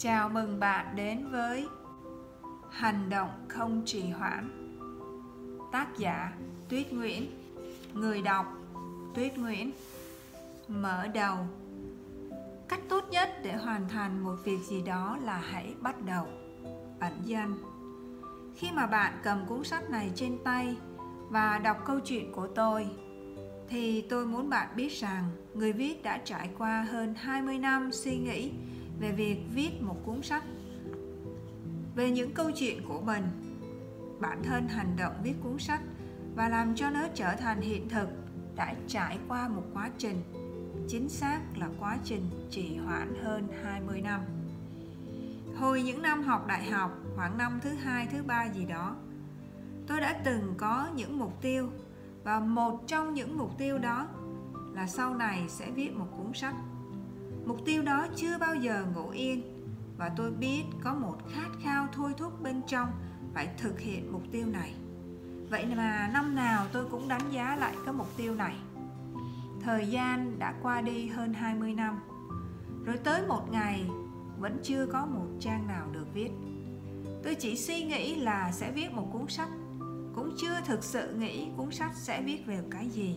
Chào mừng bạn đến với Hành động không trì hoãn. Tác giả Tuyết Nguyễn. Người đọc Tuyết Nguyễn. Mở đầu. Cách tốt nhất để hoàn thành một việc gì đó là hãy bắt đầu. Ẩn danh. Khi mà bạn cầm cuốn sách này trên tay và đọc câu chuyện của tôi, thì tôi muốn bạn biết rằng người viết đã trải qua hơn 20 năm suy nghĩ về việc viết một cuốn sách. Về những câu chuyện của mình, bản thân hành động viết cuốn sách và làm cho nó trở thành hiện thực đã trải qua một quá trình, chính xác là quá trình trì hoãn hơn 20 năm. Hồi những năm học đại học, khoảng năm thứ hai, thứ ba gì đó, tôi đã từng có những mục tiêu và một trong những mục tiêu đó là sau này sẽ viết một cuốn sách mục tiêu đó chưa bao giờ ngủ yên. Và tôi biết có một khát khao thôi thúc bên trong phải thực hiện mục tiêu này. Vậy mà năm nào tôi cũng đánh giá lại cái mục tiêu này. Thời gian đã qua đi hơn 20 năm, rồi tới một ngày vẫn chưa có một trang nào được viết. Tôi chỉ suy nghĩ là sẽ viết một cuốn sách, cũng chưa thực sự nghĩ cuốn sách sẽ viết về cái gì.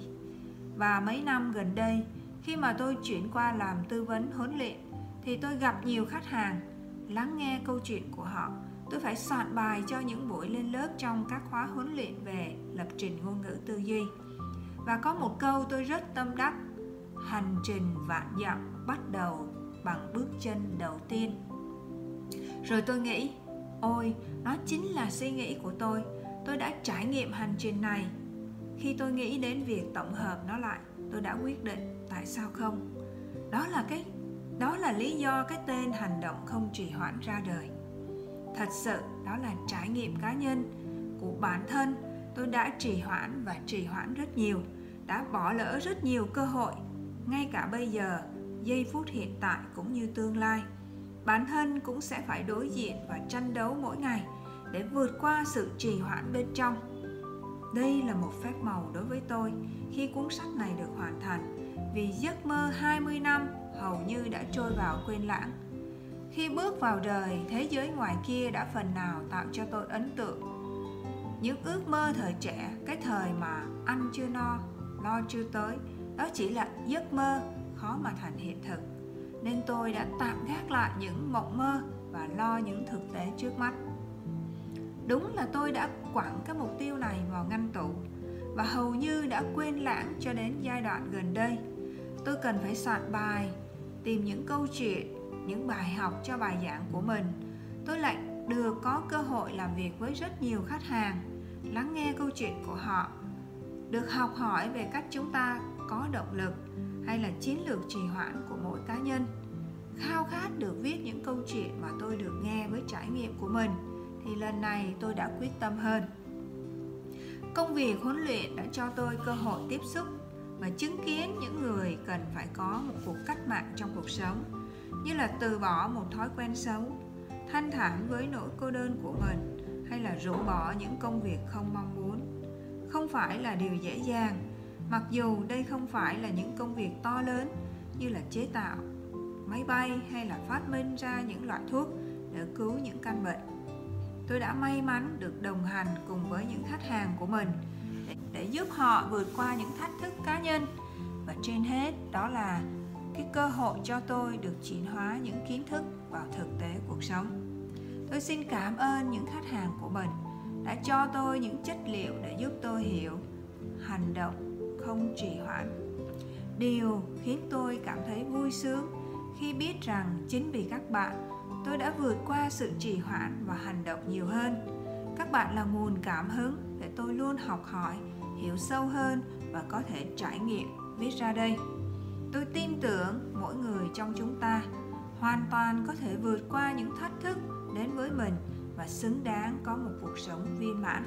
Và mấy năm gần đây khi mà tôi chuyển qua làm tư vấn huấn luyện, thì tôi gặp nhiều khách hàng lắng nghe câu chuyện của họ. Tôi phải soạn bài cho những buổi lên lớp trong các khóa huấn luyện về lập trình ngôn ngữ tư duy. Và có một câu tôi rất tâm đắc, hành trình vạn dặm bắt đầu bằng bước chân đầu tiên. Rồi tôi nghĩ, ôi nó chính là suy nghĩ của tôi. Tôi đã trải nghiệm hành trình này. Khi tôi nghĩ đến việc tổng hợp nó lại, tôi đã quyết định tại sao không? Đó là cái đó là lý do cái tên hành động không trì hoãn ra đời. Thật sự, đó là trải nghiệm cá nhân của bản thân. Tôi đã trì hoãn và trì hoãn rất nhiều, đã bỏ lỡ rất nhiều cơ hội. Ngay cả bây giờ, giây phút hiện tại cũng như tương lai, bản thân cũng sẽ phải đối diện và tranh đấu mỗi ngày để vượt qua sự trì hoãn bên trong. Đây là một phép màu đối với tôi khi cuốn sách này được hoàn thành vì giấc mơ 20 năm hầu như đã trôi vào quên lãng. Khi bước vào đời, thế giới ngoài kia đã phần nào tạo cho tôi ấn tượng. Những ước mơ thời trẻ, cái thời mà ăn chưa no, lo chưa tới, đó chỉ là giấc mơ khó mà thành hiện thực. Nên tôi đã tạm gác lại những mộng mơ và lo những thực tế trước mắt. Đúng là tôi đã quẳng cái mục tiêu này vào ngăn tủ và hầu như đã quên lãng cho đến giai đoạn gần đây. Tôi cần phải soạn bài, tìm những câu chuyện, những bài học cho bài giảng của mình. Tôi lại được có cơ hội làm việc với rất nhiều khách hàng, lắng nghe câu chuyện của họ, được học hỏi về cách chúng ta có động lực hay là chiến lược trì hoãn của mỗi cá nhân. Khao khát được viết những câu chuyện mà tôi được nghe với trải nghiệm của mình thì lần này tôi đã quyết tâm hơn công việc huấn luyện đã cho tôi cơ hội tiếp xúc và chứng kiến những người cần phải có một cuộc cách mạng trong cuộc sống, như là từ bỏ một thói quen xấu, thanh thản với nỗi cô đơn của mình, hay là rũ bỏ những công việc không mong muốn. Không phải là điều dễ dàng, mặc dù đây không phải là những công việc to lớn như là chế tạo, máy bay hay là phát minh ra những loại thuốc để cứu những căn bệnh. Tôi đã may mắn được đồng hành cùng với những khách hàng của mình để, giúp họ vượt qua những thách thức cá nhân. Và trên hết đó là cái cơ hội cho tôi được chuyển hóa những kiến thức vào thực tế cuộc sống. Tôi xin cảm ơn những khách hàng của mình đã cho tôi những chất liệu để giúp tôi hiểu hành động không trì hoãn. Điều khiến tôi cảm thấy vui sướng khi biết rằng chính vì các bạn tôi đã vượt qua sự trì hoãn và hành động nhiều hơn. Các bạn là nguồn cảm hứng để tôi luôn học hỏi hiểu sâu hơn và có thể trải nghiệm. Viết ra đây, tôi tin tưởng mỗi người trong chúng ta hoàn toàn có thể vượt qua những thách thức đến với mình và xứng đáng có một cuộc sống viên mãn.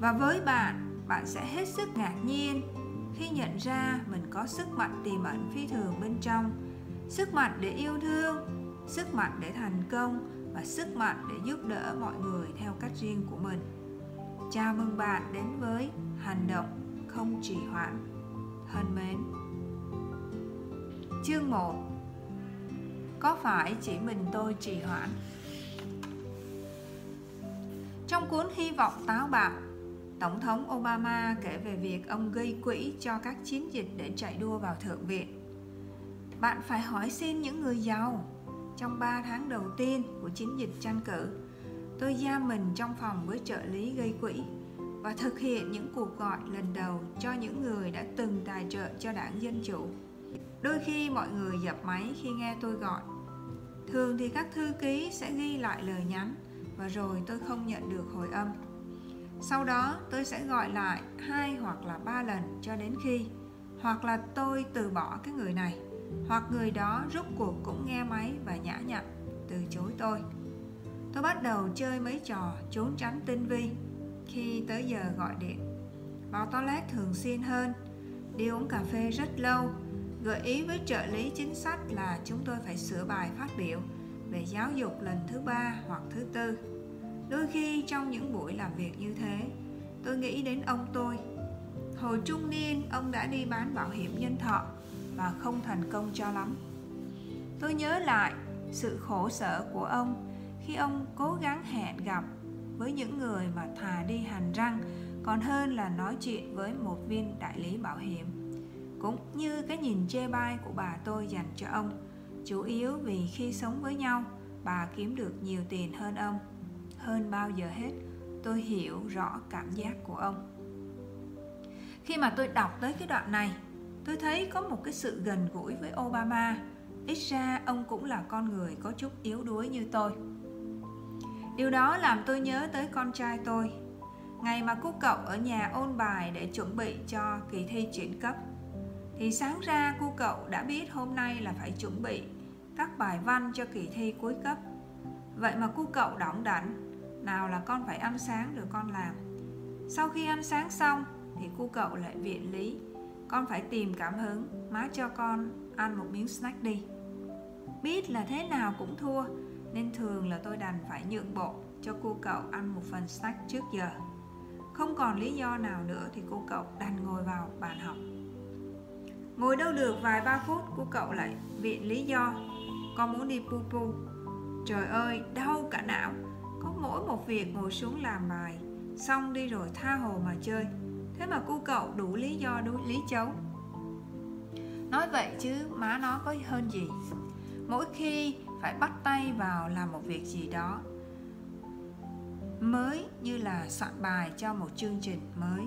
Và với bạn bạn sẽ hết sức ngạc nhiên khi nhận ra mình có sức mạnh tiềm ẩn phi thường bên trong, sức mạnh để yêu thương, sức mạnh để thành công và sức mạnh để giúp đỡ mọi người theo cách riêng của mình. Chào mừng bạn đến với hành động không trì hoãn. Thân mến. Chương 1 có phải chỉ mình tôi trì hoãn? Trong cuốn hy vọng táo bạo, tổng thống obama kể về việc ông gây quỹ cho các chiến dịch để chạy đua vào thượng viện. Bạn phải hỏi xin những người giàu trong 3 tháng đầu tiên của chiến dịch tranh cử tôi giam mình trong phòng với trợ lý gây quỹ và thực hiện những cuộc gọi lần đầu cho những người đã từng tài trợ cho đảng Dân Chủ. Đôi khi mọi người dập máy khi nghe tôi gọi. Thường thì các thư ký sẽ ghi lại lời nhắn và rồi tôi không nhận được hồi âm. Sau đó, tôi sẽ gọi lại hai hoặc là ba lần cho đến khi, hoặc là tôi từ bỏ cái người này hoặc người đó rút cuộc cũng nghe máy và nhã nhặn từ chối tôi. Tôi bắt đầu chơi mấy trò trốn tránh tinh vi. Khi tới giờ gọi điện, vào toilet thường xuyên hơn, đi uống cà phê rất lâu. Gợi ý với trợ lý chính sách là chúng tôi phải sửa bài phát biểu về giáo dục lần thứ ba hoặc thứ tư. Đôi khi trong những buổi làm việc như thế, tôi nghĩ đến ông tôi. Hồi trung niên, ông đã đi bán bảo hiểm nhân thọ và không thành công cho lắm. Tôi nhớ lại sự khổ sở của ông khi ông cố gắng hẹn gặp với những người mà thà đi hành răng, còn hơn là nói chuyện với một viên đại lý bảo hiểm. Cũng như cái nhìn chê bai của bà tôi dành cho ông, chủ yếu vì khi sống với nhau, bà kiếm được nhiều tiền hơn ông. Hơn bao giờ hết, tôi hiểu rõ cảm giác của ông. Khi mà tôi đọc tới cái đoạn này tôi thấy có một cái sự gần gũi với obama. Ít ra, ông cũng là con người có chút yếu đuối như tôi. Điều đó làm tôi nhớ tới con trai tôi. Ngày mà cô cậu ở nhà ôn bài để chuẩn bị cho kỳ thi chuyển cấp, Thì sáng ra cô cậu đã biết hôm nay là phải chuẩn bị các bài văn cho kỳ thi cuối cấp. Vậy mà cô cậu đỏng đảnh, Nào là con phải ăn sáng rồi con làm. Sau khi ăn sáng xong, thì cô cậu lại viện lý. Con phải tìm cảm hứng, Má cho con ăn một miếng snack đi. Biết là thế nào cũng thua, nên thường là tôi đành phải nhượng bộ cho cô cậu ăn một phần snack trước giờ. Không còn lý do nào nữa thì cô cậu đành ngồi vào bàn học. Ngồi đâu được vài ba phút, cô cậu lại viện lý do. Con muốn đi pu pu. Trời ơi, đau cả não. Có mỗi một việc ngồi xuống làm bài, Xong đi rồi tha hồ mà chơi. Thế mà cô cậu đủ lý do, đủ lý chấu. Nói vậy chứ má nó có hơn gì? Mỗi khi phải bắt tay vào làm một việc gì đó mới như là soạn bài cho một chương trình mới,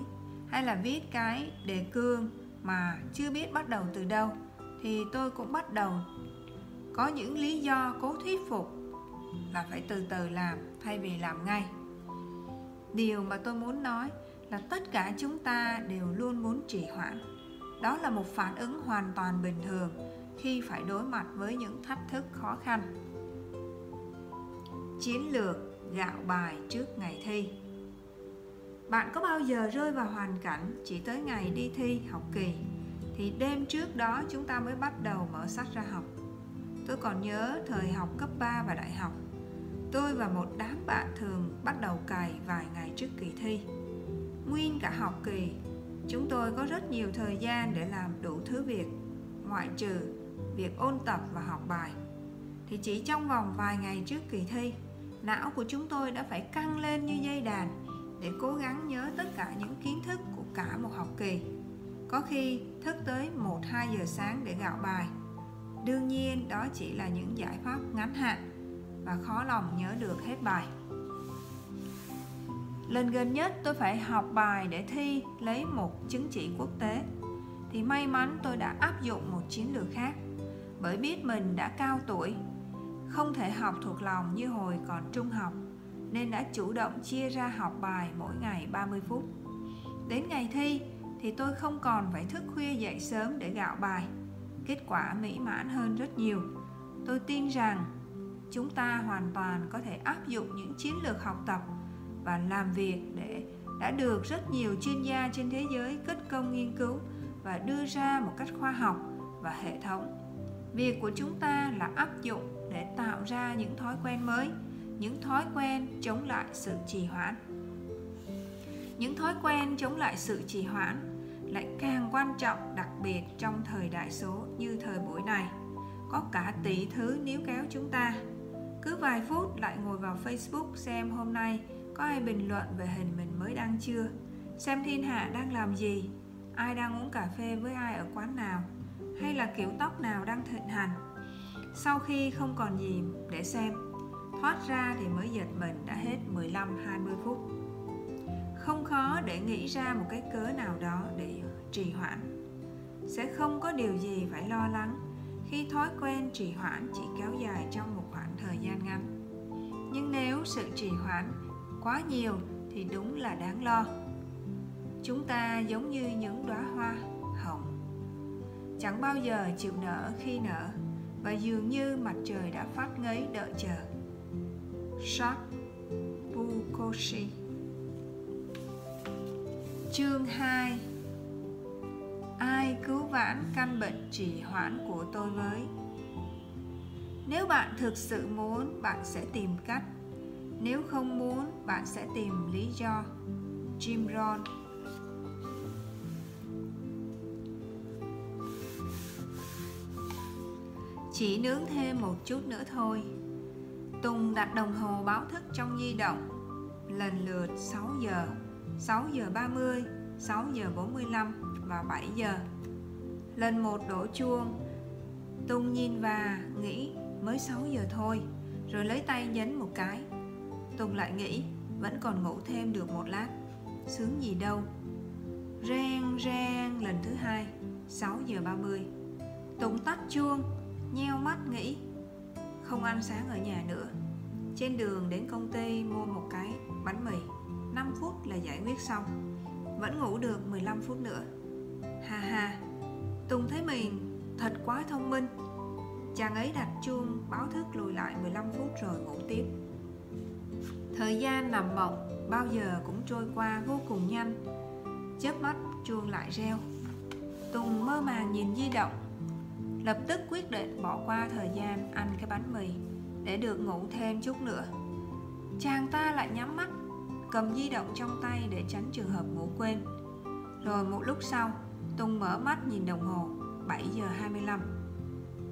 hay là viết cái đề cương mà chưa biết bắt đầu từ đâu, thì tôi cũng bắt đầu. Có những lý do cố thuyết phục là phải từ từ làm thay vì làm ngay. Điều mà tôi muốn nói là tất cả chúng ta đều luôn muốn trì hoãn. Đó là một phản ứng hoàn toàn bình thường khi phải đối mặt với những thách thức khó khăn. Chiến lược gạo bài trước ngày thi. Bạn có bao giờ rơi vào hoàn cảnh chỉ tới ngày đi thi học kỳ, thì đêm trước đó chúng ta mới bắt đầu mở sách ra học? Tôi còn nhớ thời học cấp 3 và đại học, tôi và một đám bạn thường bắt đầu cày vài ngày trước kỳ thi nguyên cả học kỳ, chúng tôi có rất nhiều thời gian để làm đủ thứ việc, ngoại trừ việc ôn tập và học bài. Thì chỉ trong vòng vài ngày trước kỳ thi, não của chúng tôi đã phải căng lên như dây đàn để cố gắng nhớ tất cả những kiến thức của cả một học kỳ. Có khi thức tới 1-2 giờ sáng để gạo bài. Đương nhiên, đó chỉ là những giải pháp ngắn hạn và khó lòng nhớ được hết bài lên gần nhất, tôi phải học bài để thi, lấy một chứng chỉ quốc tế thì may mắn tôi đã áp dụng một chiến lược khác bởi biết mình đã cao tuổi, không thể học thuộc lòng như hồi còn trung học, nên đã chủ động chia ra học bài mỗi ngày 30 phút. Đến ngày thi, thì tôi không còn phải thức khuya dậy sớm để gạo bài. Kết quả mỹ mãn hơn rất nhiều. Tôi tin rằng chúng ta hoàn toàn có thể áp dụng những chiến lược học tập và làm việc để đã được rất nhiều chuyên gia trên thế giới cất công nghiên cứu và đưa ra một cách khoa học và hệ thống. Việc của chúng ta là áp dụng để tạo ra những thói quen mới, những thói quen chống lại sự trì hoãn. Những thói quen chống lại sự trì hoãn lại càng quan trọng đặc biệt trong thời đại số như thời buổi này. Có cả tỷ thứ níu kéo chúng ta. Cứ vài phút lại ngồi vào facebook xem hôm nay có ai bình luận về hình mình mới đăng chưa? Xem thiên hạ đang làm gì? Ai đang uống cà phê với ai ở quán nào? Hay là kiểu tóc nào đang thịnh hành? Sau khi không còn gì để xem, thoát ra thì mới giật mình đã hết 15-20 phút. Không khó để nghĩ ra một cái cớ nào đó để trì hoãn. Sẽ không có điều gì phải lo lắng khi thói quen trì hoãn chỉ kéo dài trong một khoảng thời gian ngắn. Nhưng nếu sự trì hoãn quá nhiều thì đúng là đáng lo. Chúng ta giống như những đóa hoa hồng. Chẳng bao giờ chịu nở khi nở và dường như mặt trời đã phát ngấy đợi chờ. Shak Bukoshi Chương 2 Ai cứu vãn căn bệnh trì hoãn của tôi với? Nếu bạn thực sự muốn, bạn sẽ tìm cách. Nếu không muốn, bạn sẽ tìm lý do. Jim Rohn. Chỉ nướng thêm một chút nữa thôi. Tùng đặt đồng hồ báo thức trong di động. Lần lượt 6 giờ 6 giờ 30 6 giờ 45 và 7 giờ. Lần một đổ chuông. Tùng nhìn và nghĩ mới 6 giờ thôi Rồi lấy tay nhấn một cái. Tùng lại nghĩ, vẫn còn ngủ thêm được một lát. Sướng gì đâu. Reng reng lần thứ hai 6 giờ 30 Tùng tắt chuông, nheo mắt nghĩ, không ăn sáng ở nhà nữa. Trên đường đến công ty mua một cái bánh mì. 5 phút là giải quyết xong. Vẫn ngủ được 15 phút nữa. Ha ha. Tùng thấy mình thật quá thông minh. Chàng ấy đặt chuông báo thức lùi lại 15 phút rồi ngủ tiếp thời gian nằm mộng bao giờ cũng trôi qua vô cùng nhanh. Chớp mắt chuông lại reo. Tùng mơ màng nhìn di động. Lập tức quyết định bỏ qua thời gian ăn cái bánh mì để được ngủ thêm chút nữa. Chàng ta lại nhắm mắt cầm di động trong tay để tránh trường hợp ngủ quên. Rồi một lúc sau Tùng mở mắt nhìn đồng hồ 7 giờ 25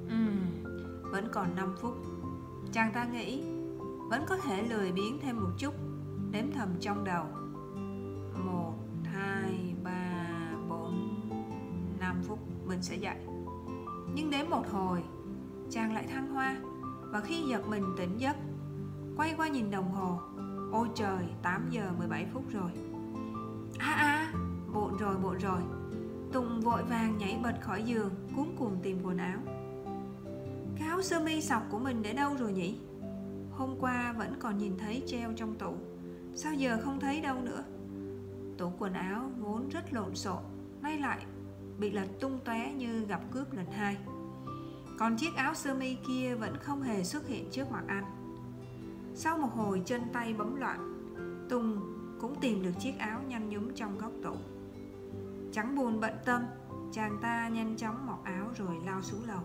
Ừm, vẫn còn 5 phút. Chàng ta nghĩ vẫn có thể lười biếng thêm một chút. Đếm thầm trong đầu. 1, 2, 3, 4, 5 phút Mình sẽ dậy. Nhưng đến một hồi Chàng lại thăng hoa. Và khi giật mình tỉnh giấc Quay qua nhìn đồng hồ Ôi trời 8 giờ 17 phút rồi. À à Bộn rồi bộn rồi. Tùng vội vàng nhảy bật khỏi giường Cuốn cuồng tìm quần áo. Cái áo sơ mi sọc của mình để đâu rồi nhỉ? Hôm qua vẫn còn nhìn thấy treo trong tủ. Sao giờ không thấy đâu nữa? Tủ quần áo vốn rất lộn xộn, Nay lại bị lật tung tóe như gặp cướp lần hai. Còn chiếc áo sơ mi kia vẫn không hề xuất hiện trước mặt anh. Sau một hồi chân tay bấm loạn, tùng cũng tìm được chiếc áo nhăn nhúm trong góc tủ. Chẳng buồn bận tâm, chàng ta nhanh chóng mặc áo rồi lao xuống lầu.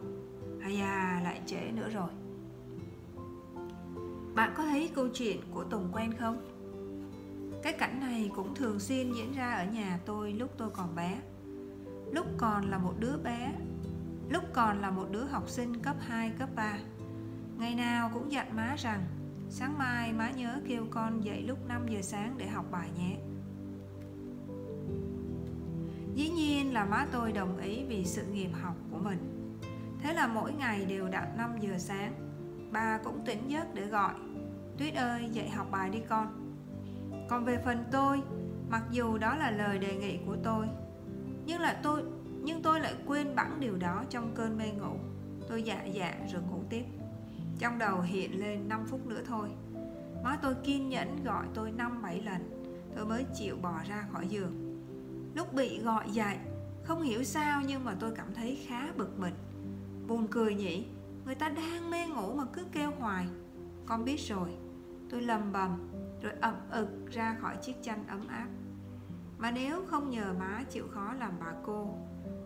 Hay à lại trễ nữa rồi bạn có thấy câu chuyện của tùng quen không? Cái cảnh này cũng thường xuyên diễn ra ở nhà tôi lúc tôi còn bé. Lúc còn là một đứa bé lúc còn là một đứa học sinh cấp 2, cấp 3 ngày nào cũng dặn má rằng sáng mai má nhớ kêu con dậy lúc 5 giờ sáng để học bài nhé. Dĩ nhiên là má tôi đồng ý vì sự nghiệp học của mình. Thế là mỗi ngày đều đặt 5 giờ sáng bà cũng tỉnh giấc để gọi. Tuyết ơi dậy học bài đi con. Còn về phần tôi, mặc dù đó là lời đề nghị của tôi, nhưng là tôi, nhưng tôi lại quên bẵng điều đó trong cơn mê ngủ. Tôi dạ dạ rồi ngủ tiếp. Trong đầu hiện lên 5 phút nữa thôi. Má tôi kiên nhẫn gọi tôi 5-7 lần. Tôi mới chịu bò ra khỏi giường. Lúc bị gọi dậy, không hiểu sao nhưng mà tôi cảm thấy khá bực mình. Buồn cười nhỉ? Người ta đang mê ngủ mà cứ kêu hoài. Con biết rồi. Tôi lầm bầm, rồi ậm ực ra khỏi chiếc chăn ấm áp. Mà nếu không nhờ má chịu khó làm bà cô,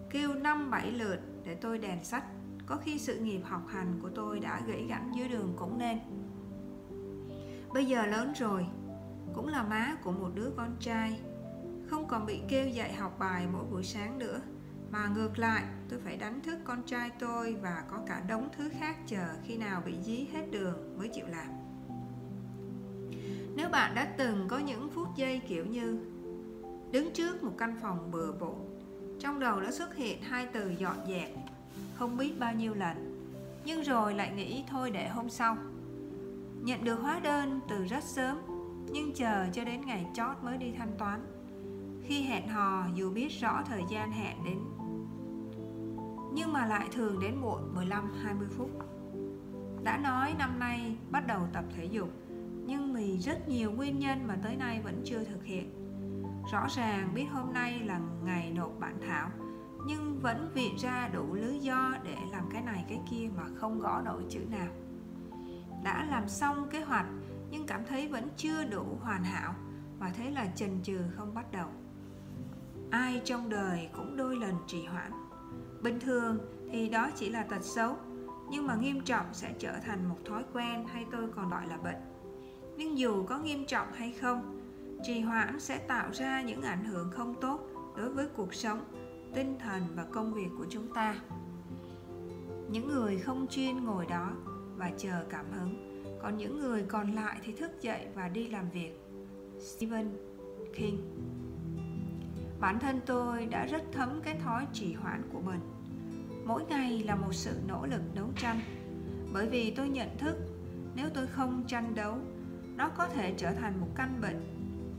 Kêu năm bảy lượt để tôi đèn sách, Có khi sự nghiệp học hành của tôi đã gãy gãnh dưới đường cũng nên. Bây giờ lớn rồi, Cũng là má của một đứa con trai, Không còn bị kêu dạy học bài mỗi buổi sáng nữa mà ngược lại, tôi phải đánh thức con trai tôi và có cả đống thứ khác chờ khi nào bị dí hết đường mới chịu làm. Nếu bạn đã từng có những phút giây kiểu như, đứng trước một căn phòng bừa bộn, trong đầu đã xuất hiện hai từ dọn dẹp, không biết bao nhiêu lần, nhưng rồi lại nghĩ thôi để hôm sau. Nhận được hóa đơn từ rất sớm, nhưng chờ cho đến ngày chót mới đi thanh toán. Khi hẹn hò, dù biết rõ thời gian hẹn đến nhưng mà lại thường đến muộn 15-20 phút. Đã nói năm nay bắt đầu tập thể dục, nhưng vì rất nhiều nguyên nhân mà tới nay vẫn chưa thực hiện. Rõ ràng biết hôm nay là ngày nộp bản thảo, nhưng vẫn viện ra đủ lý do để làm cái này cái kia mà không gõ nổi chữ nào. Đã làm xong kế hoạch nhưng cảm thấy vẫn chưa đủ hoàn hảo và thế là chần chừ không bắt đầu. Ai trong đời cũng đôi lần trì hoãn Bình thường thì đó chỉ là tật xấu Nhưng mà nghiêm trọng sẽ trở thành một thói quen hay tôi còn gọi là bệnh. Nhưng dù có nghiêm trọng hay không Trì hoãn sẽ tạo ra những ảnh hưởng không tốt đối với cuộc sống, tinh thần và công việc của chúng ta. Những người không chuyên ngồi đó và chờ cảm hứng Còn những người còn lại thì thức dậy và đi làm việc. Stephen King Bản thân tôi đã rất thấm cái thói trì hoãn của mình. Mỗi ngày là một sự nỗ lực đấu tranh. Bởi vì tôi nhận thức, nếu tôi không tranh đấu, Nó có thể trở thành một căn bệnh.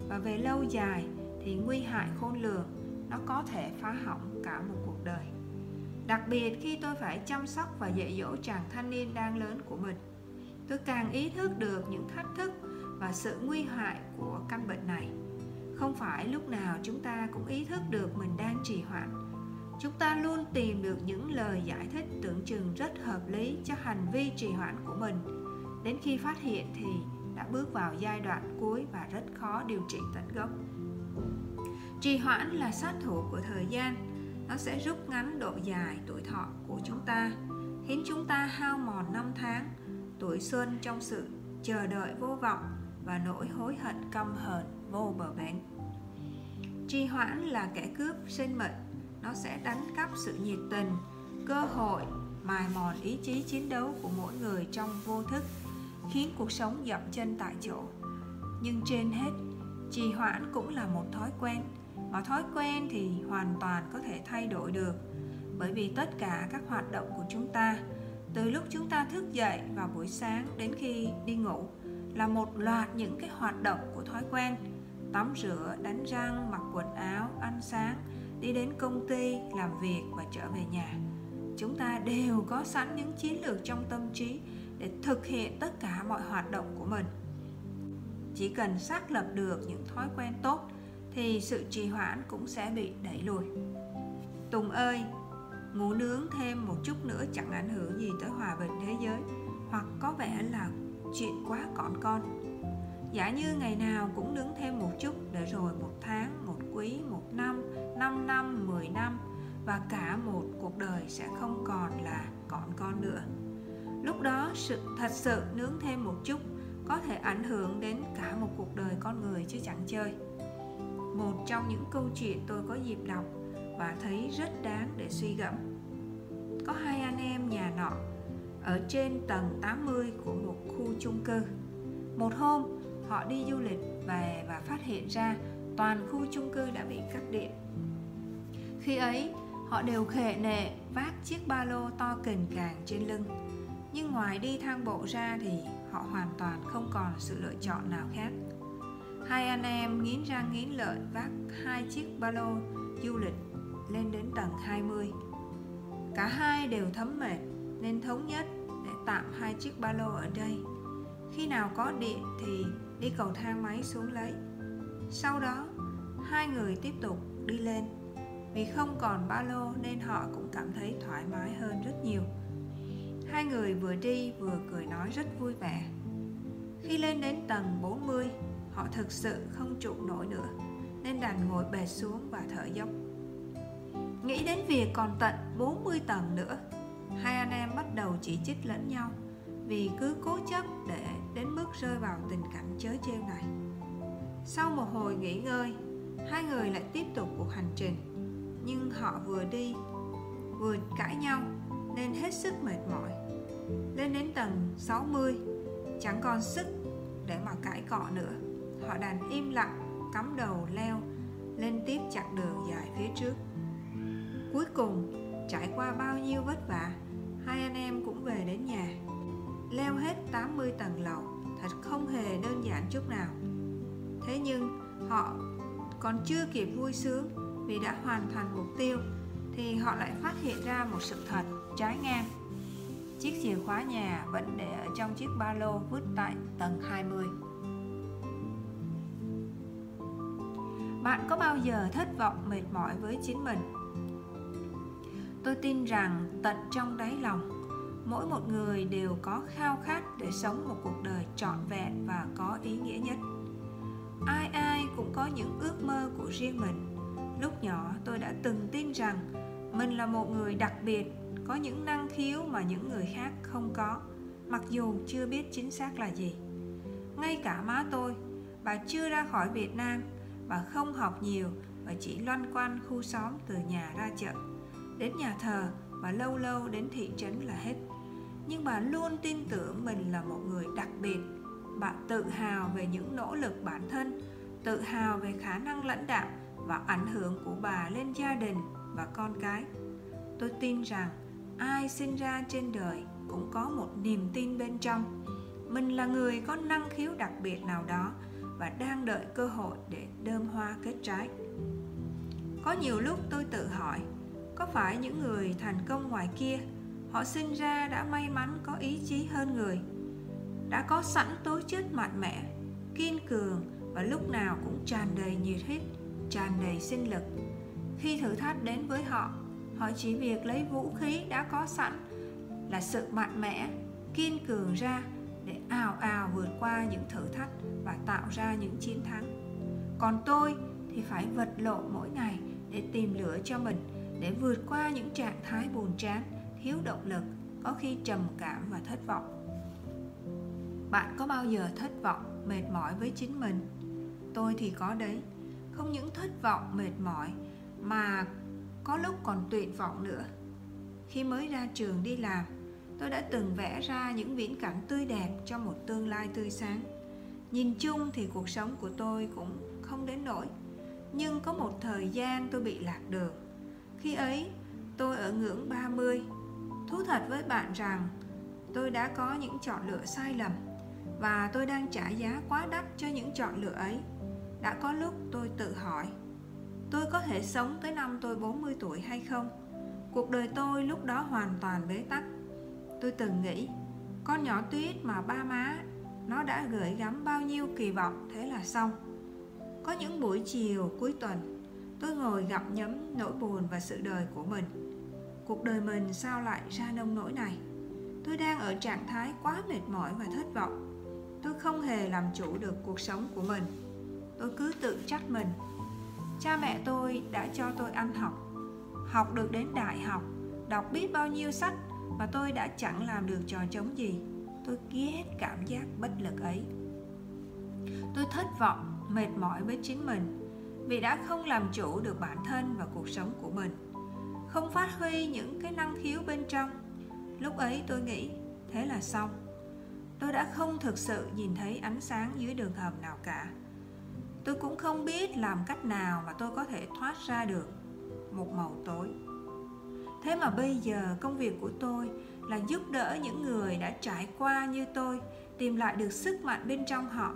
Và về lâu dài thì nguy hại khôn lường, Nó có thể phá hỏng cả một cuộc đời. Đặc biệt khi tôi phải chăm sóc và dạy dỗ chàng thanh niên đang lớn của mình, Tôi càng ý thức được những thách thức và sự nguy hại của căn bệnh này không phải lúc nào chúng ta cũng ý thức được mình đang trì hoãn. Chúng ta luôn tìm được những lời giải thích tưởng chừng rất hợp lý cho hành vi trì hoãn của mình. Đến khi phát hiện thì đã bước vào giai đoạn cuối và rất khó điều trị tận gốc. Trì hoãn là sát thủ của thời gian. Nó sẽ rút ngắn độ dài tuổi thọ của chúng ta, khiến chúng ta hao mòn năm tháng, tuổi xuân trong sự chờ đợi vô vọng và nỗi hối hận căm hờn vô bờ bến trì hoãn là kẻ cướp sinh mệnh. Nó sẽ đánh cắp sự nhiệt tình, cơ hội, mài mòn ý chí chiến đấu của mỗi người trong vô thức, khiến cuộc sống dậm chân tại chỗ. Nhưng trên hết, trì hoãn cũng là một thói quen, mà thói quen thì hoàn toàn có thể thay đổi được. Bởi vì tất cả các hoạt động của chúng ta, từ lúc chúng ta thức dậy vào buổi sáng đến khi đi ngủ, là một loạt những cái hoạt động của thói quen tắm rửa, đánh răng, mặc quần áo, ăn sáng, đi đến công ty, làm việc và trở về nhà. Chúng ta đều có sẵn những chiến lược trong tâm trí để thực hiện tất cả mọi hoạt động của mình. Chỉ cần xác lập được những thói quen tốt thì sự trì hoãn cũng sẽ bị đẩy lùi. Tùng ơi, ngủ nướng thêm một chút nữa chẳng ảnh hưởng gì tới hòa bình thế giới, hoặc có vẻ là chuyện quá còn con. Giả như ngày nào cũng nướng thêm một chút để rồi một tháng, một quý, một năm, năm năm, mười năm và cả một cuộc đời sẽ không còn là còn con nữa. Lúc đó sự thật sự nướng thêm một chút có thể ảnh hưởng đến cả một cuộc đời con người chứ chẳng chơi. Một trong những câu chuyện tôi có dịp đọc và thấy rất đáng để suy gẫm. Có hai anh em nhà nọ ở trên tầng 80 của một khu chung cư. Một hôm, họ đi du lịch về và phát hiện ra toàn khu chung cư đã bị cắt điện. Khi ấy, họ đều khệ nệ vác chiếc ba lô to kềnh càng trên lưng. Nhưng ngoài đi thang bộ ra thì họ hoàn toàn không còn sự lựa chọn nào khác. Hai anh em nghiến răng nghiến lợi vác hai chiếc ba lô du lịch lên đến tầng 20 cả hai đều thấm mệt nên thống nhất để tạm hai chiếc ba lô ở đây. Khi nào có điện thì đi cầu thang máy xuống lấy. Sau đó, hai người tiếp tục đi lên. Vì không còn ba lô nên họ cũng cảm thấy thoải mái hơn rất nhiều. Hai người vừa đi vừa cười nói rất vui vẻ. Khi lên đến tầng 40 họ thực sự không trụ nổi nữa, nên đành ngồi bệt xuống và thở dốc. Nghĩ đến việc còn tận 40 tầng nữa, hai anh em bắt đầu chỉ trích lẫn nhau vì cứ cố chấp để đến mức rơi vào tình cảnh chớ trêu này sau một hồi nghỉ ngơi hai người lại tiếp tục cuộc hành trình nhưng họ vừa đi vừa cãi nhau nên hết sức mệt mỏi. Lên đến tầng 60, chẳng còn sức để mà cãi cọ nữa. Họ đành im lặng, cắm đầu leo lên tiếp chặng đường dài phía trước. Cuối cùng, trải qua bao nhiêu vất vả, hai anh em cũng về đến nhà. Leo hết 80 tầng lầu, thật không hề đơn giản chút nào. Thế nhưng, họ còn chưa kịp vui sướng vì đã hoàn thành mục tiêu thì họ lại phát hiện ra một sự thật trái ngang. Chiếc chìa khóa nhà vẫn để ở trong chiếc ba lô vứt tại tầng 20. Bạn có bao giờ thất vọng mệt mỏi với chính mình? Tôi tin rằng tận trong đáy lòng, mỗi một người đều có khao khát để sống một cuộc đời trọn vẹn và có ý nghĩa nhất. Ai ai cũng có những ước mơ của riêng mình. Lúc nhỏ, tôi đã từng tin rằng mình là một người đặc biệt, có những năng khiếu mà những người khác không có, mặc dù chưa biết chính xác là gì ngay cả má tôi, bà chưa ra khỏi việt nam, bà không học nhiều và chỉ loanh quanh khu xóm từ nhà ra chợ đến nhà thờ và lâu lâu đến thị trấn là hết nhưng bà luôn tin tưởng mình là một người đặc biệt. Bà tự hào về những nỗ lực bản thân, tự hào về khả năng lãnh đạo và ảnh hưởng của bà lên gia đình và con cái. Tôi tin rằng ai sinh ra trên đời cũng có một niềm tin bên trong. Mình là người có năng khiếu đặc biệt nào đó và đang đợi cơ hội để đơm hoa kết trái. Có nhiều lúc tôi tự hỏi, có phải những người thành công ngoài kia họ sinh ra đã may mắn có ý chí hơn người, đã có sẵn tố chất mạnh mẽ, kiên cường và lúc nào cũng tràn đầy nhiệt huyết, tràn đầy sinh lực. Khi thử thách đến với họ họ chỉ việc lấy vũ khí đã có sẵn là sự mạnh mẽ, kiên cường ra để ào ào vượt qua những thử thách và tạo ra những chiến thắng. Còn tôi thì phải vật lộn mỗi ngày để tìm lửa cho mình, để vượt qua những trạng thái buồn chán thiếu động lực, có khi trầm cảm và thất vọng. Bạn có bao giờ thất vọng, mệt mỏi với chính mình? Tôi thì có đấy. Không những thất vọng, mệt mỏi, mà có lúc còn tuyệt vọng nữa. Khi mới ra trường đi làm, tôi đã từng vẽ ra những viễn cảnh tươi đẹp cho một tương lai tươi sáng. Nhìn chung thì cuộc sống của tôi cũng không đến nỗi, nhưng có một thời gian tôi bị lạc đường. Khi ấy, tôi ở ngưỡng 30 thú thật với bạn rằng tôi đã có những chọn lựa sai lầm và tôi đang trả giá quá đắt cho những chọn lựa ấy đã có lúc tôi tự hỏi tôi có thể sống tới năm tôi 40 tuổi hay không? Cuộc đời tôi lúc đó hoàn toàn bế tắc. Tôi từng nghĩ, con nhỏ tuyết mà ba má nó đã gửi gắm bao nhiêu kỳ vọng thế là xong. Có những buổi chiều cuối tuần, tôi ngồi gặp nhấm nỗi buồn và sự đời của mình. Cuộc đời mình sao lại ra nông nỗi này? Tôi đang ở trạng thái quá mệt mỏi và thất vọng. Tôi không hề làm chủ được cuộc sống của mình. Tôi cứ tự trách mình cha mẹ tôi đã cho tôi ăn học học được đến đại học, đọc biết bao nhiêu sách mà tôi đã chẳng làm được trò chống gì tôi ghét cảm giác bất lực ấy tôi thất vọng, mệt mỏi với chính mình vì đã không làm chủ được bản thân và cuộc sống của mình không phát huy những cái năng khiếu bên trong. Lúc ấy tôi nghĩ, thế là xong. Tôi đã không thực sự nhìn thấy ánh sáng dưới đường hầm nào cả. Tôi cũng không biết làm cách nào mà tôi có thể thoát ra được một màu tối. Thế mà bây giờ công việc của tôi là giúp đỡ những người đã trải qua như tôi, tìm lại được sức mạnh bên trong họ.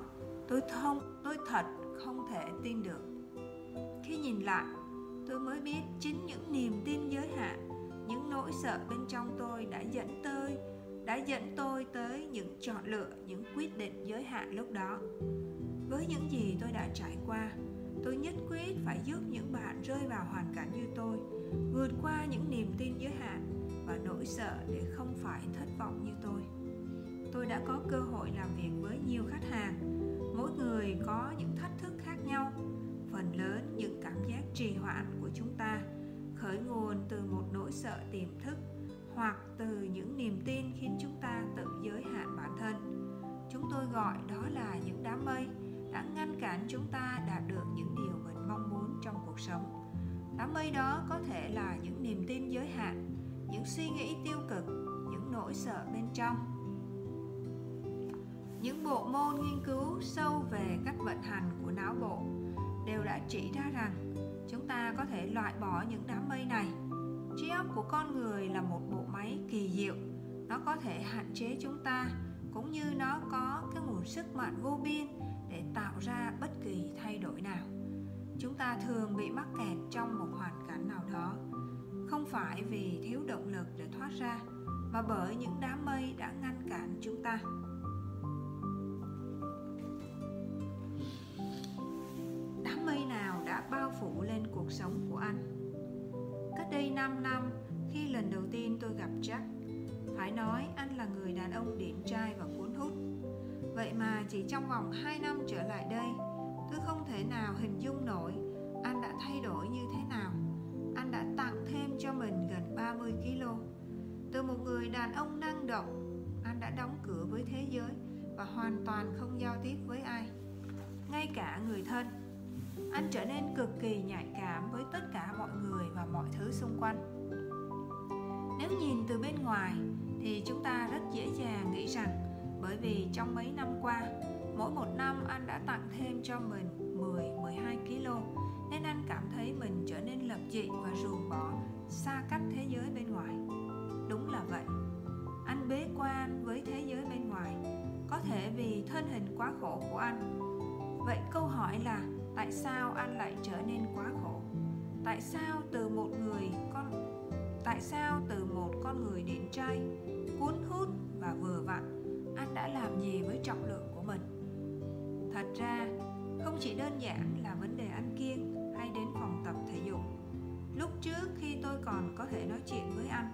Tôi thông, tôi thật không thể tin được. Khi nhìn lại tôi mới biết chính những niềm tin giới hạn, những nỗi sợ bên trong tôi đã dẫn tôi đã dẫn tôi tới những chọn lựa, những quyết định giới hạn lúc đó. Với những gì tôi đã trải qua, tôi nhất quyết phải giúp những bạn rơi vào hoàn cảnh như tôi, vượt qua những niềm tin giới hạn và nỗi sợ để không phải thất vọng như tôi. Tôi đã có cơ hội làm việc với nhiều khách hàng, mỗi người có những thách thức khác nhau phần lớn những cảm giác trì hoãn của chúng ta. Khởi nguồn từ một nỗi sợ tiềm thức hoặc từ những niềm tin khiến chúng ta tự giới hạn bản thân. Chúng tôi gọi đó là những đám mây đã ngăn cản chúng ta đạt được những điều mình mong muốn trong cuộc sống. Đám mây đó có thể là những niềm tin giới hạn, những suy nghĩ tiêu cực, những nỗi sợ bên trong. Những bộ môn nghiên cứu sâu về cách vận hành của não bộ đều đã chỉ ra rằng chúng ta có thể loại bỏ những đám mây này. Trí óc của con người là một bộ máy kỳ diệu. Nó có thể hạn chế chúng ta, cũng như nó có cái nguồn sức mạnh vô biên để tạo ra bất kỳ thay đổi nào. Chúng ta thường bị mắc kẹt trong một hoàn cảnh nào đó, không phải vì thiếu động lực để thoát ra, mà bởi những đám mây đã ngăn cản chúng ta. Bao phủ lên cuộc sống của anh. Cách đây 5 năm, khi lần đầu tiên tôi gặp Jack, phải nói anh là người đàn ông điển trai và cuốn hút. Vậy mà chỉ trong vòng 2 năm trở lại đây, tôi không thể nào hình dung nổi anh đã thay đổi như thế nào. Anh đã tặng thêm cho mình gần 30 kg từ một người đàn ông năng động, anh đã đóng cửa với thế giới và hoàn toàn không giao tiếp với ai, ngay cả người thân anh trở nên cực kỳ nhạy cảm với tất cả mọi người và mọi thứ xung quanh. Nếu nhìn từ bên ngoài, thì chúng ta rất dễ dàng nghĩ rằng, bởi vì trong mấy năm qua, mỗi một năm anh đã tặng thêm cho mình 10 12 kg nên anh cảm thấy mình trở nên lập dị và ruồng bỏ xa cách thế giới bên ngoài. Đúng là vậy. Anh bế quan với thế giới bên ngoài, có thể vì thân hình quá khổ của anh. Vậy câu hỏi là tại sao anh lại trở nên quá khổ? Tại sao từ một người con tại sao từ một con người điển trai, cuốn hút và vừa vặn, anh đã làm gì với trọng lượng của mình? Thật ra, không chỉ đơn giản là vấn đề ăn kiêng hay đến phòng tập thể dục. Lúc trước khi tôi còn có thể nói chuyện với anh,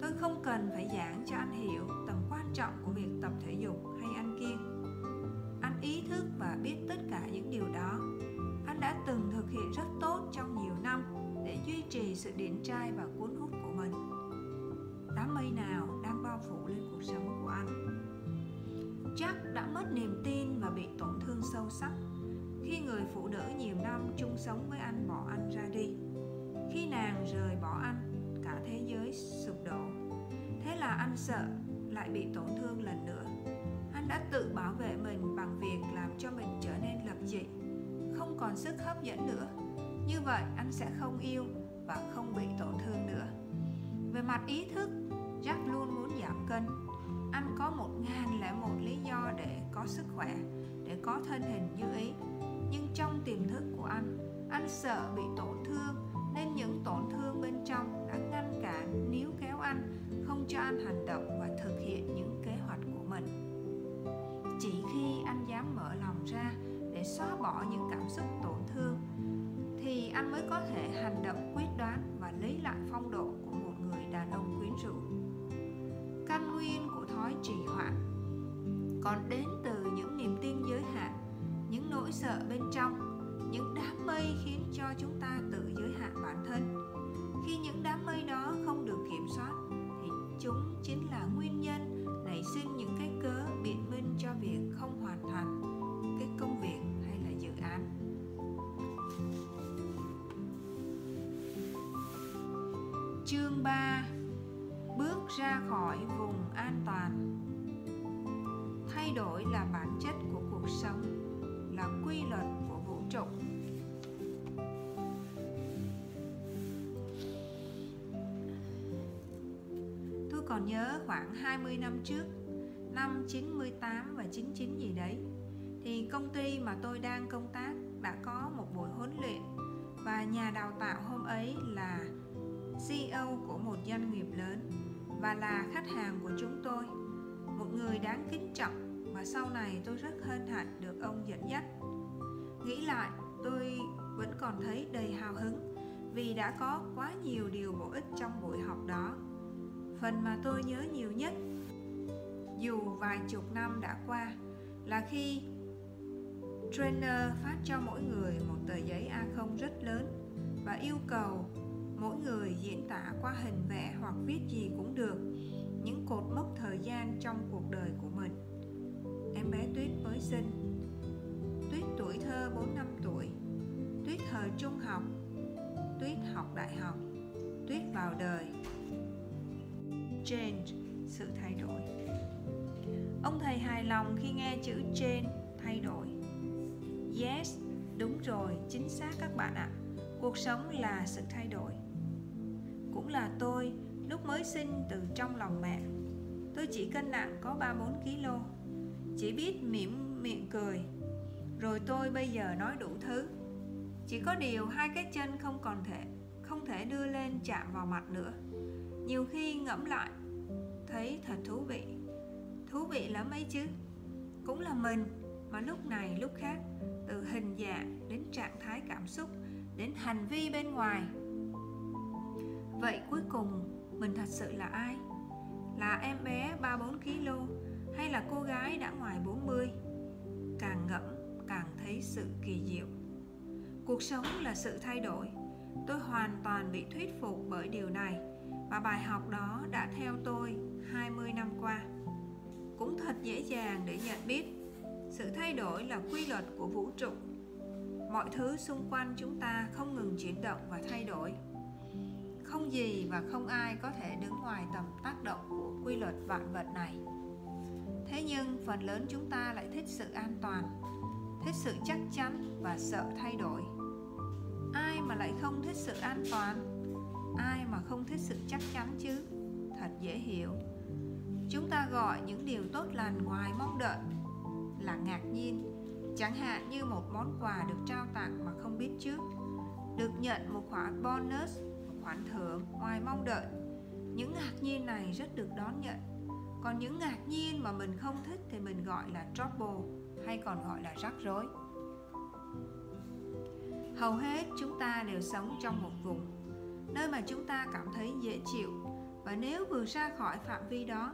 tôi không cần phải giảng cho anh hiểu tầm quan trọng của việc tập thể dục hay ăn kiêng. Anh ý thức và biết tất cả những điều đó anh đã từng thực hiện rất tốt trong nhiều năm để duy trì sự điển trai và cuốn hút của mình. Đám mây nào đang bao phủ lên cuộc sống của anh? Chắc đã mất niềm tin và bị tổn thương sâu sắc. Khi người phụ nữ nhiều năm chung sống với anh bỏ anh ra đi. Khi nàng rời bỏ anh, cả thế giới sụp đổ. Thế là anh sợ lại bị tổn thương lần nữa. Anh đã tự bảo vệ mình bằng việc làm cho mình trở nên lập dị không còn sức hấp dẫn nữa. Như vậy, anh sẽ không yêu và không bị tổn thương nữa. Về mặt ý thức, Jack luôn muốn giảm cân. Anh có một ngàn lẻ một lý do để có sức khỏe, để có thân hình như ý. Nhưng trong tiềm thức của anh anh sợ bị tổn thương, nên những tổn thương bên trong đã ngăn cản, níu kéo anh, không cho anh hành động và thực hiện những kế hoạch của mình. Chỉ khi anh dám mở lòng ra để xóa bỏ những cảm xúc tổn thương, thì anh mới có thể hành động quyết đoán và lấy lại phong độ của một người đàn ông quyến rũ. Căn nguyên của thói trì hoãn còn đến từ những niềm tin giới hạn, những nỗi sợ bên trong, những đám mây khiến cho chúng ta tự giới hạn bản thân. Khi những đám mây đó không được kiểm soát, thì chúng chính là nguyên nhân nảy sinh những cái cớ biện minh chương 3 bước ra khỏi vùng an toàn. Thay đổi là bản chất của cuộc sống, là quy luật của vũ trụ. Tôi còn nhớ khoảng 20 năm trước, năm 98 và 99 gì đấy, thì công ty mà tôi đang công tác đã có một buổi huấn luyện và nhà đào tạo hôm ấy là CEO của một doanh nghiệp lớn và là khách hàng của chúng tôi. Một người đáng kính trọng mà sau này tôi rất hân hạnh được ông dẫn dắt. Nghĩ lại, tôi vẫn còn thấy đầy hào hứng vì đã có quá nhiều điều bổ ích trong buổi học đó. Phần mà tôi nhớ nhiều nhất, dù vài chục năm đã qua, là khi trainer phát cho mỗi người một tờ giấy A0 rất lớn và yêu cầu mỗi người diễn tả qua hình vẽ hoặc viết gì cũng được những cột mốc thời gian trong cuộc đời của mình. Em bé tuyết mới sinh. Tuyết tuổi thơ 4 năm tuổi. Tuyết thời trung học. Tuyết học đại học. Tuyết vào đời. Change, sự thay đổi. Ông thầy hài lòng khi nghe chữ change, thay đổi. Yes, đúng rồi, chính xác các bạn ạ. Cuộc sống là sự thay đổi. Cũng là tôi, lúc mới sinh từ trong lòng mẹ. Tôi chỉ cân nặng có 3-4 kg Chỉ biết mỉm miệng cười. Rồi tôi bây giờ nói đủ thứ. Chỉ có điều hai cái chân không còn thể Không thể đưa lên chạm vào mặt nữa. Nhiều khi ngẫm lại Thấy thật thú vị. Thú vị lắm ấy chứ. Cũng là mình Mà lúc này lúc khác Từ hình dạng đến trạng thái cảm xúc Đến hành vi bên ngoài. Vậy cuối cùng, Mình thật sự là ai? Là em bé 3-4 kg Hay là cô gái đã ngoài 40 Càng ngẫm, càng thấy sự kỳ diệu. Cuộc sống là sự thay đổi. Tôi hoàn toàn bị thuyết phục bởi điều này, Và bài học đó đã theo tôi 20 năm qua. Cũng thật dễ dàng để nhận biết, sự thay đổi là quy luật của vũ trụ. Mọi thứ xung quanh chúng ta không ngừng chuyển động và thay đổi không gì và không ai có thể đứng ngoài tầm tác động của quy luật vạn vật này. Thế nhưng phần lớn chúng ta lại thích sự an toàn, thích sự chắc chắn và sợ thay đổi. Ai mà lại không thích sự an toàn? Ai mà không thích sự chắc chắn chứ? Thật dễ hiểu. Chúng ta gọi những điều tốt lành ngoài mong đợi là ngạc nhiên. Chẳng hạn như một món quà được trao tặng mà không biết trước, được nhận một khoản bonus khoản thưởng ngoài mong đợi. Những ngạc nhiên này rất được đón nhận. Còn những ngạc nhiên mà mình không thích thì mình gọi là trouble, hay còn gọi là rắc rối. Hầu hết chúng ta đều sống trong một vùng, nơi mà chúng ta cảm thấy dễ chịu. Và nếu vừa ra khỏi phạm vi đó,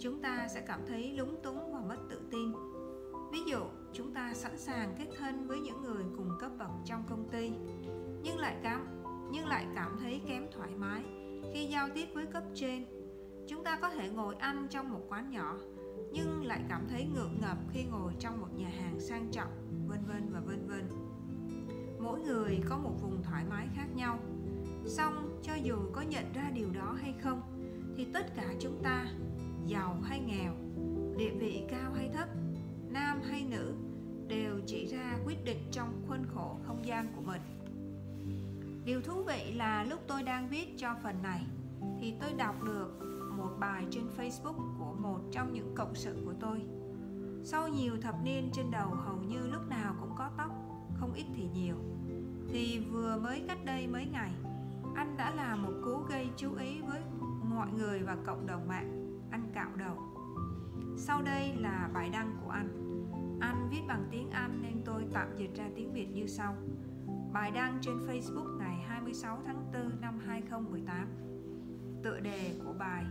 chúng ta sẽ cảm thấy lúng túng và mất tự tin. Ví dụ, chúng ta sẵn sàng kết thân với những người cùng cấp bậc trong công ty, nhưng lại cảm nhưng lại cảm thấy kém thoải mái khi giao tiếp với cấp trên. Chúng ta có thể ngồi ăn trong một quán nhỏ, nhưng lại cảm thấy ngượng ngập khi ngồi trong một nhà hàng sang trọng, vân vân và vân vân. Mỗi người có một vùng thoải mái khác nhau. Song cho dù có nhận ra điều đó hay không, thì tất cả chúng ta, giàu hay nghèo, địa vị cao hay thấp, nam hay nữ, đều chỉ ra quyết định trong khuôn khổ không gian của mình điều thú vị là lúc tôi đang viết cho phần này, thì tôi đọc được một bài trên facebook của một trong những cộng sự của tôi. Sau nhiều thập niên trên đầu hầu như lúc nào cũng có tóc, không ít thì nhiều. Thì vừa mới cách đây mấy ngày, anh đã là một cú gây chú ý với mọi người và cộng đồng mạng. Anh cạo đầu. Sau đây là bài đăng của anh. Anh viết bằng tiếng Anh nên tôi tạm dịch ra tiếng Việt như sau. Bài đăng trên Facebook ngày 26 tháng 4 năm 2018 Tựa đề của bài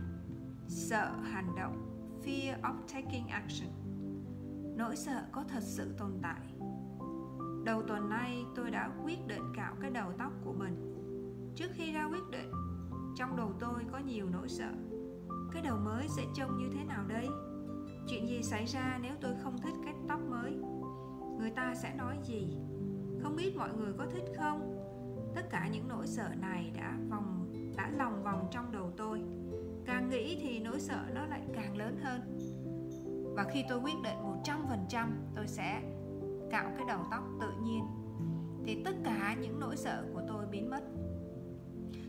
Sợ hành động, Fear of taking action. Nỗi sợ có thật sự tồn tại. Đầu tuần nay tôi đã quyết định cạo cái đầu tóc của mình. Trước khi ra quyết định, Trong đầu tôi có nhiều nỗi sợ. Cái đầu mới sẽ trông như thế nào đây chuyện gì xảy ra nếu tôi không thích cái tóc mới? Người ta sẽ nói gì? Không biết mọi người có thích không? Tất cả những nỗi sợ này đã vòng, đã lòng vòng trong đầu tôi. Càng nghĩ thì nỗi sợ nó lại càng lớn hơn. Và khi tôi quyết định 100% tôi sẽ cạo cái đầu tóc tự nhiên. Thì tất cả những nỗi sợ của tôi biến mất.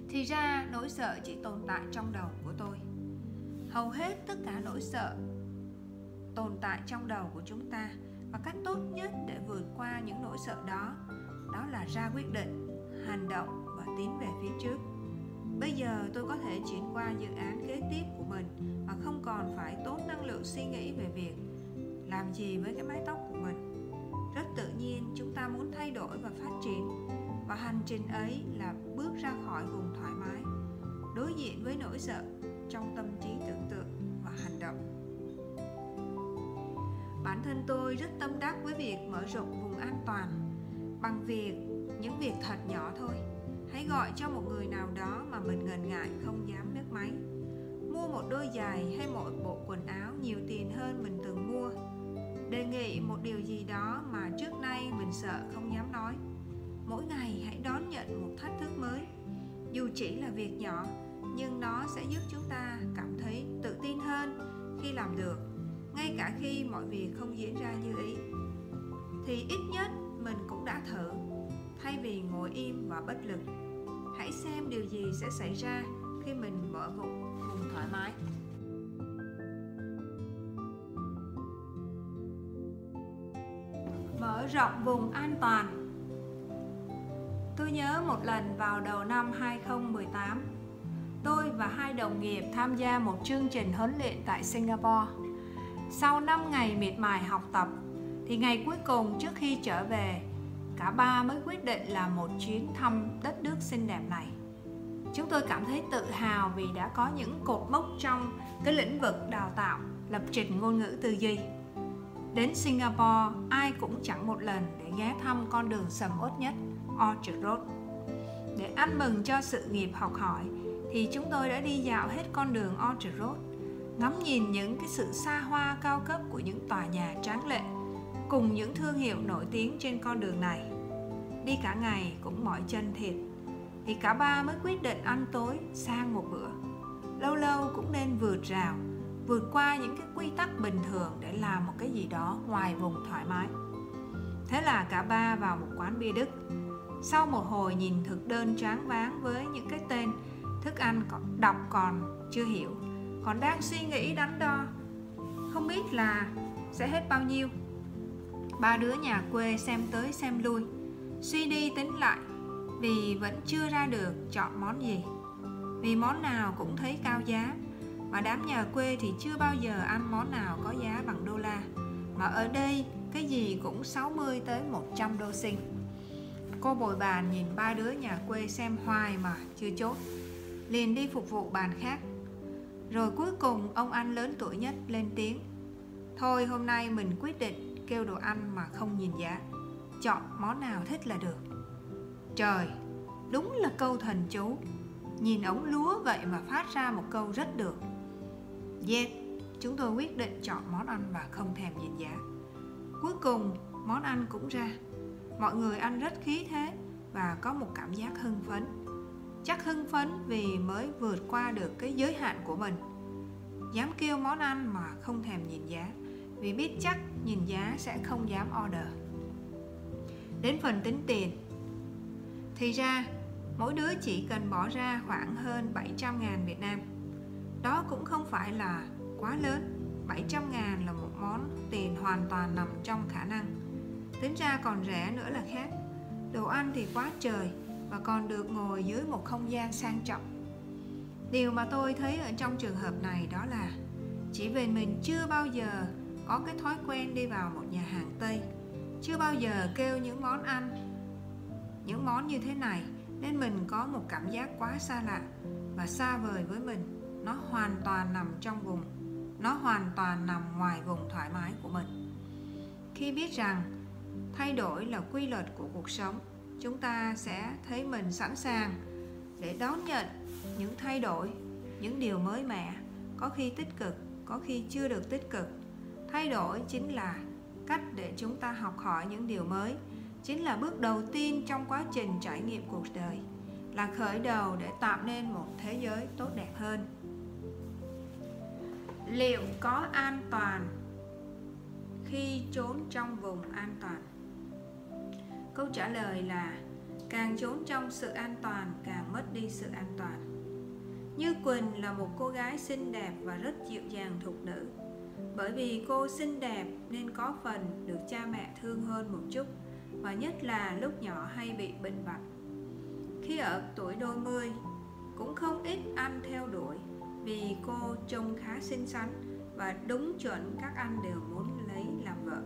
Thì ra, nỗi sợ chỉ tồn tại trong đầu của tôi. Hầu hết tất cả nỗi sợ tồn tại trong đầu của chúng ta và cách tốt nhất để vượt qua những nỗi sợ đó đó là ra quyết định, hành động và tiến về phía trước. Bây giờ tôi có thể chuyển qua dự án kế tiếp của mình mà không còn phải tốn năng lượng suy nghĩ về việc làm gì với cái mái tóc của mình. Rất tự nhiên, chúng ta muốn thay đổi và phát triển, và hành trình ấy là bước ra khỏi vùng thoải mái, đối diện với nỗi sợ trong tâm trí tưởng tượng và hành động. Bản thân tôi rất tâm đắc với việc mở rộng vùng an toàn bằng việc, những việc thật nhỏ thôi. Hãy gọi cho một người nào đó mà mình ngần ngại không dám nước máy. Mua một đôi giày hay một bộ quần áo nhiều tiền hơn mình từng mua. Đề nghị một điều gì đó mà trước nay mình sợ không dám nói. Mỗi ngày hãy đón nhận một thách thức mới. Dù chỉ là việc nhỏ, nhưng nó sẽ giúp chúng ta cảm thấy tự tin hơn khi làm được, ngay cả khi mọi việc không diễn ra như ý. Thì ít nhất cũng đã thử thay vì ngồi im và bất lực hãy xem điều gì sẽ xảy ra khi mình mở vùng vùng thoải mái. Mở rộng vùng an toàn. Tôi nhớ một lần vào đầu năm 2018, tôi và hai đồng nghiệp tham gia một chương trình huấn luyện tại Singapore. Sau 5 ngày miệt mài học tập, thì ngày cuối cùng trước khi trở về, cả ba mới quyết định là một chuyến thăm đất nước xinh đẹp này. Chúng tôi cảm thấy tự hào vì đã có những cột mốc trong cái lĩnh vực đào tạo, lập trình ngôn ngữ tư duy. Đến Singapore, ai cũng chẳng một lần để ghé thăm con đường sầm uất nhất Orchard Road. Để ăn mừng cho sự nghiệp học hỏi thì chúng tôi đã đi dạo hết con đường Orchard Road, ngắm nhìn những cái sự xa hoa cao cấp của những tòa nhà tráng lệ cùng những thương hiệu nổi tiếng trên con đường này. Đi cả ngày cũng mỏi chân thiệt thì cả ba mới quyết định ăn tối sang một bữa. Lâu lâu cũng nên vượt rào, vượt qua những cái quy tắc bình thường để làm một cái gì đó ngoài vùng thoải mái. Thế là cả ba vào một quán bia Đức sau một hồi nhìn thực đơn tráng váng với những cái tên thức ăn còn đọc còn chưa hiểu còn đang suy nghĩ đắn đo không biết là sẽ hết bao nhiêu ba đứa nhà quê xem tới xem lui. Suy đi tính lại, vì vẫn chưa ra được chọn món gì. Vì món nào cũng thấy cao giá, mà đám nhà quê thì chưa bao giờ ăn món nào có giá bằng đô la. Mà ở đây, cái gì cũng 60 tới 100 đô sinh. Cô bồi bàn nhìn ba đứa nhà quê xem hoài mà chưa chốt, Liền đi phục vụ bàn khác. Rồi cuối cùng, ông anh lớn tuổi nhất lên tiếng, Thôi hôm nay mình quyết định kêu đồ ăn mà không nhìn giá. Chọn món nào thích là được. Trời, đúng là câu thần chú. Nhìn ống lúa vậy mà phát ra một câu rất được. Yeah, chúng tôi quyết định chọn món ăn và không thèm nhìn giá. Cuối cùng món ăn cũng ra. Mọi người ăn rất khí thế và có một cảm giác hưng phấn. Chắc hưng phấn vì mới vượt qua được cái giới hạn của mình. Dám kêu món ăn mà không thèm nhìn giá vì biết chắc nhìn giá sẽ không dám order. Đến phần tính tiền. Thì ra, mỗi đứa chỉ cần bỏ ra khoảng hơn 700 ngàn Việt Nam. Đó cũng không phải là quá lớn. 700 ngàn là một món tiền hoàn toàn nằm trong khả năng. Tính ra còn rẻ nữa là khác. Đồ ăn thì quá trời Và còn được ngồi dưới một không gian sang trọng. Điều mà tôi thấy ở trong trường hợp này đó là Chỉ vì mình chưa bao giờ có cái thói quen đi vào một nhà hàng Tây. Chưa bao giờ kêu những món ăn, Những món như thế này, Nên mình có một cảm giác quá xa lạ Và xa vời với mình. Nó hoàn toàn nằm trong vùng, Nó hoàn toàn nằm ngoài vùng thoải mái của mình. Khi biết rằng thay đổi là quy luật của cuộc sống, chúng ta sẽ thấy mình sẵn sàng để đón nhận những thay đổi, những điều mới mẻ, có khi tích cực, có khi chưa được tích cực thay đổi chính là cách để chúng ta học hỏi những điều mới. Chính là bước đầu tiên trong quá trình trải nghiệm cuộc đời là khởi đầu để tạo nên một thế giới tốt đẹp hơn. Liệu có an toàn khi trốn trong vùng an toàn? Câu trả lời là càng trốn trong sự an toàn, càng mất đi sự an toàn. Như quỳnh là một cô gái xinh đẹp và rất dịu dàng thục nữ bởi vì cô xinh đẹp nên có phần được cha mẹ thương hơn một chút, và nhất là lúc nhỏ hay bị bệnh vặt. Khi ở tuổi đôi mươi, cũng không ít anh theo đuổi vì cô trông khá xinh xắn và đúng chuẩn các anh đều muốn lấy làm vợ.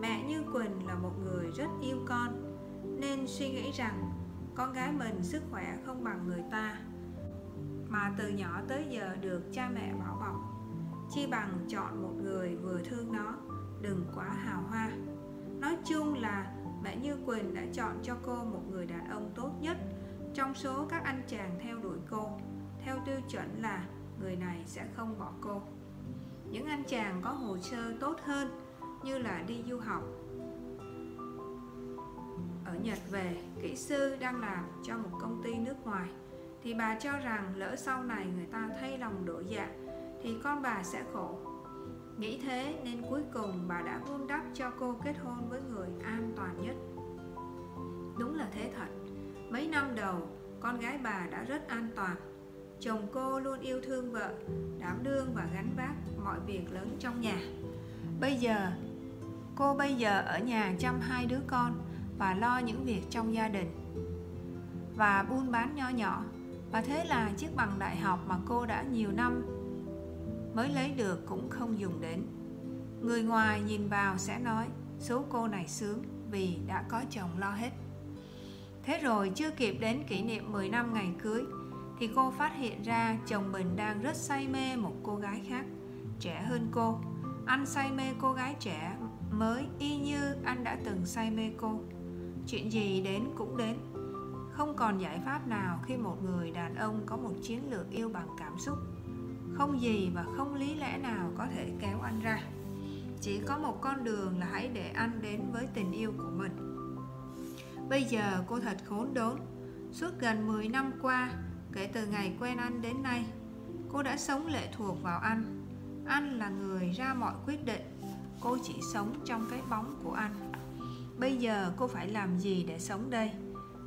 Mẹ Như Quỳnh là một người rất yêu con, Nên suy nghĩ rằng con gái mình sức khỏe không bằng người ta, Mà từ nhỏ tới giờ được cha mẹ bảo Chi bằng chọn một người vừa thương nó Đừng quá hào hoa. Nói chung là mẹ Như Quỳnh đã chọn cho cô một người đàn ông tốt nhất Trong số các anh chàng theo đuổi cô. Theo tiêu chuẩn là người này sẽ không bỏ cô. Những anh chàng có hồ sơ tốt hơn như là đi du học. Ở Nhật về, kỹ sư đang làm cho một công ty nước ngoài. Thì bà cho rằng lỡ sau này người ta thay lòng đổi dạ thì con bà sẽ khổ. Nghĩ thế nên cuối cùng bà đã vun đắp cho cô kết hôn với người an toàn nhất. Đúng là thế thật. Mấy năm đầu, con gái bà đã rất an toàn. Chồng cô luôn yêu thương vợ, đảm đương và gánh vác mọi việc lớn trong nhà. Bây giờ, cô bây giờ ở nhà chăm hai đứa con và lo những việc trong gia đình và buôn bán nho nhỏ và thế là chiếc bằng đại học mà cô đã nhiều năm mới lấy được cũng không dùng đến. Người ngoài nhìn vào sẽ nói, số cô này sướng vì đã có chồng lo hết. Thế rồi chưa kịp đến kỷ niệm 10 năm ngày cưới, thì cô phát hiện ra chồng mình đang rất say mê một cô gái khác, trẻ hơn cô. Anh say mê cô gái trẻ mới y như anh đã từng say mê cô. Chuyện gì đến cũng đến. Không còn giải pháp nào khi một người đàn ông có một chiến lược yêu bằng cảm xúc không gì và không lý lẽ nào có thể kéo anh ra. Chỉ có một con đường là hãy để anh đến với tình yêu của mình. Bây giờ cô thật khốn đốn. Suốt gần 10 năm qua, kể từ ngày quen anh đến nay, cô đã sống lệ thuộc vào anh. Anh là người ra mọi quyết định. Cô chỉ sống trong cái bóng của anh. Bây giờ cô phải làm gì để sống đây?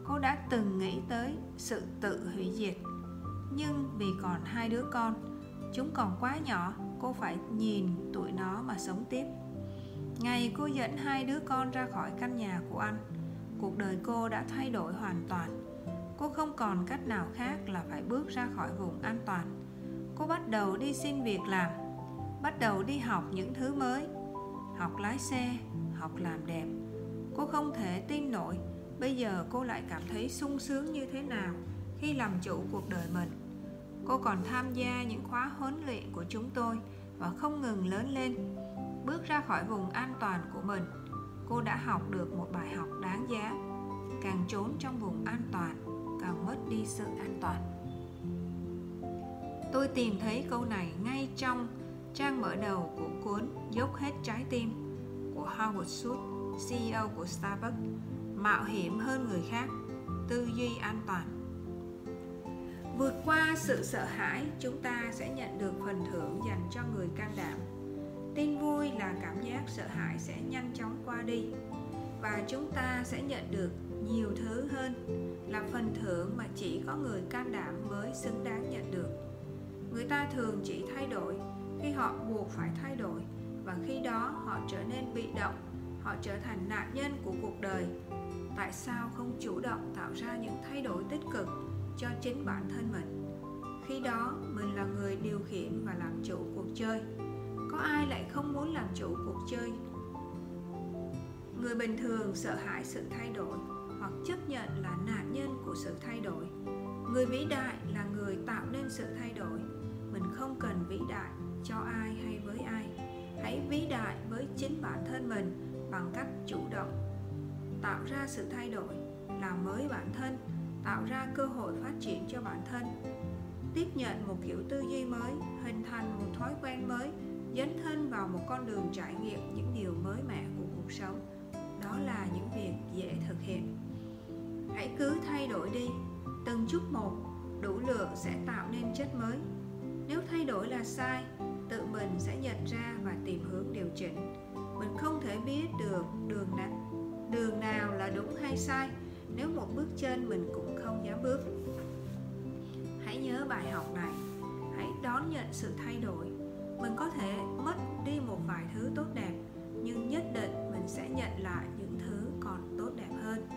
Cô đã từng nghĩ tới sự tự hủy diệt. Nhưng vì còn hai đứa con chúng còn quá nhỏ, cô phải nhìn tụi nó mà sống tiếp. Ngày cô dẫn hai đứa con ra khỏi căn nhà của anh, cuộc đời cô đã thay đổi hoàn toàn. Cô không còn cách nào khác là phải bước ra khỏi vùng an toàn. Cô bắt đầu đi xin việc làm, bắt đầu đi học những thứ mới, học lái xe, học làm đẹp. Cô không thể tin nổi, bây giờ cô lại cảm thấy sung sướng như thế nào khi làm chủ cuộc đời mình cô còn tham gia những khóa huấn luyện của chúng tôi và không ngừng lớn lên, bước ra khỏi vùng an toàn của mình. Cô đã học được một bài học đáng giá, càng trốn trong vùng an toàn, càng mất đi sự an toàn. Tôi tìm thấy câu này ngay trong trang mở đầu của cuốn dốc hết trái tim của Howard Schultz CEO của Starbucks, mạo hiểm hơn người khác, tư duy an toàn vượt qua sự sợ hãi, chúng ta sẽ nhận được phần thưởng dành cho người can đảm. Tin vui là cảm giác sợ hãi sẽ nhanh chóng qua đi, và chúng ta sẽ nhận được nhiều thứ hơn, là phần thưởng mà chỉ có người can đảm mới xứng đáng nhận được. Người ta thường chỉ thay đổi khi họ buộc phải thay đổi, và khi đó họ trở nên bị động, họ trở thành nạn nhân của cuộc đời. Tại sao không chủ động tạo ra những thay đổi tích cực? Cho chính bản thân mình. Khi đó, mình là người điều khiển và làm chủ cuộc chơi. Có ai lại không muốn làm chủ cuộc chơi? Người bình thường sợ hãi sự thay đổi hoặc chấp nhận là nạn nhân của sự thay đổi. Người vĩ đại là người tạo nên sự thay đổi. Mình không cần vĩ đại cho ai hay với ai. Hãy vĩ đại với chính bản thân mình bằng cách chủ động tạo ra sự thay đổi, làm mới bản thân tạo ra cơ hội phát triển cho bản thân. Tiếp nhận một kiểu tư duy mới, hình thành một thói quen mới, dấn thân vào một con đường trải nghiệm những điều mới mẻ của cuộc sống. Đó là những việc dễ thực hiện. Hãy cứ thay đổi đi. Từng chút một, đủ lượng sẽ tạo nên chất mới. Nếu thay đổi là sai, tự mình sẽ nhận ra và tìm hướng điều chỉnh. Mình không thể biết được đường nào đường nào là đúng hay sai. Nếu một bước chân mình cũng không dám bước. Hãy nhớ bài học này. Hãy đón nhận sự thay đổi. Mình có thể mất đi một vài thứ tốt đẹp, nhưng nhất định mình sẽ nhận lại những thứ còn tốt đẹp hơn.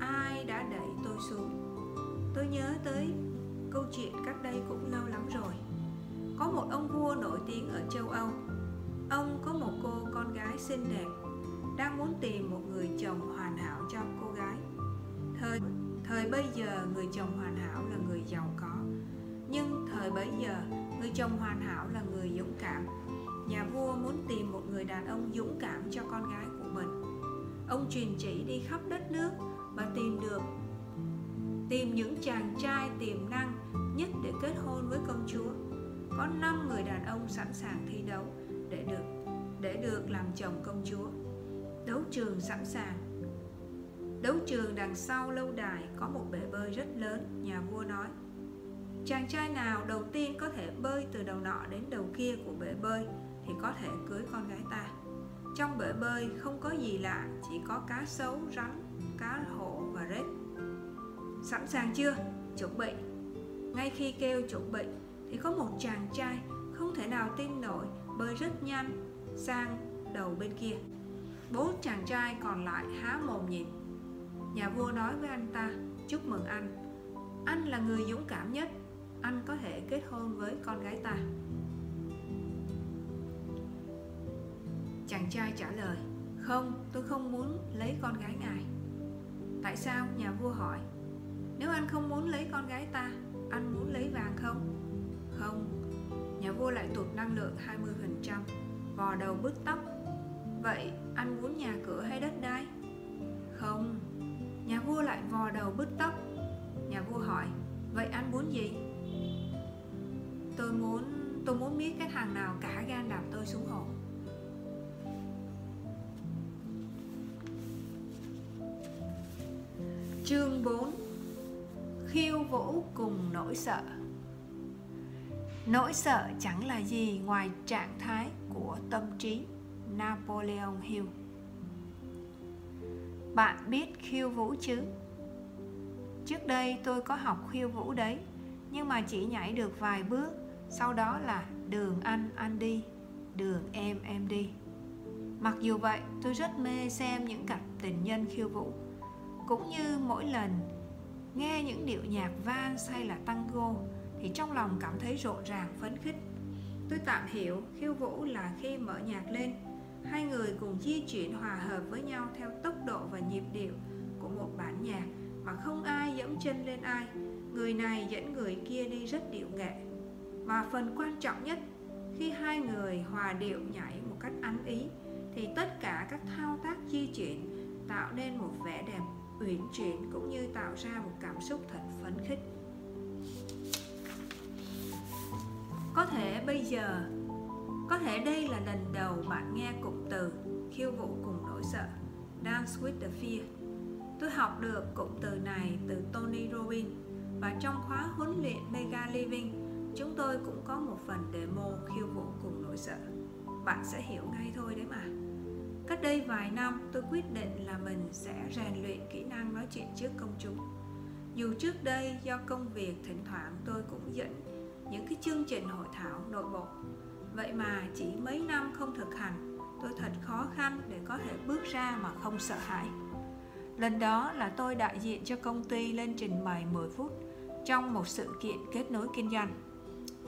Ai đã đẩy tôi xuống? Tôi nhớ tới câu chuyện cách đây cũng lâu lắm rồi. Có một ông vua nổi tiếng ở châu âu. Ông có một cô con gái xinh đẹp đang muốn tìm một người chồng hoàn hảo cho cô thời thời bây giờ người chồng hoàn hảo là người giàu có. Nhưng thời bấy giờ, người chồng hoàn hảo là người dũng cảm. Nhà vua muốn tìm một người đàn ông dũng cảm cho con gái của mình. Ông truyền chỉ đi khắp đất nước và tìm được, tìm những chàng trai tiềm năng nhất để kết hôn với công chúa. Có 5 người đàn ông sẵn sàng thi đấu để được để được làm chồng công chúa. Đấu trường sẵn sàng. Đấu trường đằng sau lâu đài có một bể bơi rất lớn, nhà vua nói. Chàng trai nào đầu tiên có thể bơi từ đầu nọ đến đầu kia của bể bơi thì có thể cưới con gái ta. Trong bể bơi không có gì lạ, chỉ có cá sấu, rắn, cá hổ và rết. Sẵn sàng chưa? Chuẩn bị. Ngay khi kêu chuẩn bị thì có một chàng trai không thể nào tin nổi bơi rất nhanh sang đầu bên kia. Bốn chàng trai còn lại há mồm nhìn. Nhà vua nói với anh ta, chúc mừng anh. Anh là người dũng cảm nhất, anh có thể kết hôn với con gái ta. Chàng trai trả lời, không, tôi không muốn lấy con gái ngài. Tại sao? Nhà vua hỏi. Nếu anh không muốn lấy con gái ta, anh muốn lấy vàng không? Không. Nhà vua lại tụt năng lượng 20%, vò đầu bứt tóc. Vậy anh muốn nhà cửa hay đất đai? Không. Nhà vua lại vò đầu bứt tóc. Nhà vua hỏi, vậy anh muốn gì? Tôi muốn tôi muốn biết cái thằng nào cả gan đạp tôi xuống hồ. Chương 4 Khiêu vũ cùng nỗi sợ Nỗi sợ chẳng là gì ngoài trạng thái của tâm trí Napoleon Hill bạn biết khiêu vũ chứ? Trước đây tôi có học khiêu vũ đấy, Nhưng mà chỉ nhảy được vài bước, Sau đó là đường anh anh đi, Đường em em đi. Mặc dù vậy, tôi rất mê xem những cặp tình nhân khiêu vũ. Cũng như mỗi lần nghe những điệu nhạc vang hay là tango, thì trong lòng cảm thấy rộn ràng, phấn khích. Tôi tạm hiểu khiêu vũ là khi mở nhạc lên hai người cùng di chuyển hòa hợp với nhau theo tốc độ và nhịp điệu của một bản nhạc mà không ai dẫm chân lên ai. Người này dẫn người kia đi rất điệu nghệ. Và phần quan trọng nhất, khi hai người hòa điệu nhảy một cách ăn ý, thì tất cả các thao tác di chuyển tạo nên một vẻ đẹp uyển chuyển cũng như tạo ra một cảm xúc thật phấn khích. Có thể bây giờ có thể đây là lần đầu bạn nghe cụm từ khiêu vũ cùng nỗi sợ, dance with the fear. Tôi học được cụm từ này từ Tony Robbins và trong khóa huấn luyện Mega Living, chúng tôi cũng có một phần demo khiêu vũ cùng nỗi sợ. Bạn sẽ hiểu ngay thôi đấy mà. Cách đây vài năm, tôi quyết định là mình sẽ rèn luyện kỹ năng nói chuyện trước công chúng. Dù trước đây do công việc thỉnh thoảng tôi cũng dẫn những cái chương trình hội thảo nội bộ Vậy mà chỉ mấy năm không thực hành tôi thật khó khăn để có thể bước ra mà không sợ hãi. Lần đó là tôi đại diện cho công ty lên trình bày 10 phút trong một sự kiện kết nối kinh doanh.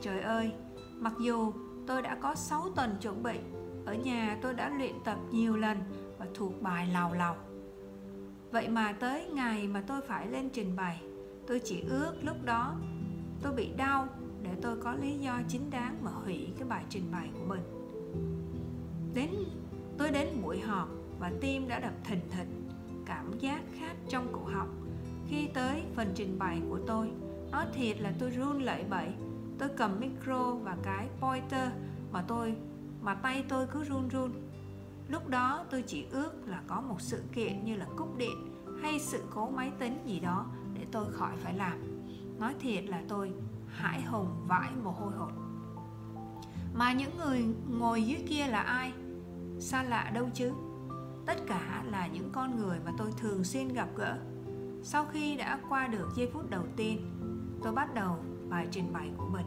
Trời ơi, mặc dù tôi đã có 6 tuần chuẩn bị ở nhà tôi đã luyện tập nhiều lần và thuộc bài lào lào. Vậy mà tới ngày mà tôi phải lên trình bày tôi chỉ ước lúc đó tôi bị đau để tôi có lý do chính đáng mà hủy cái bài trình bày của mình. Đến, tôi đến buổi họp và tim đã đập thình thịch, cảm giác khát trong cổ họng khi tới phần trình bày của tôi, nói thiệt là tôi run lẩy bẩy. Tôi cầm micro và cái pointer mà tôi, mà tay tôi cứ run run. Lúc đó tôi chỉ ước là có một sự kiện như là cúp điện hay sự cố máy tính gì đó để tôi khỏi phải làm. Nói thiệt là tôi hãi hùng vãi mồ hôi hột. Mà những người ngồi dưới kia là ai? Xa lạ đâu chứ? Tất cả là những con người mà tôi thường xuyên gặp gỡ. Sau khi đã qua được giây phút đầu tiên, tôi bắt đầu bài trình bày của mình.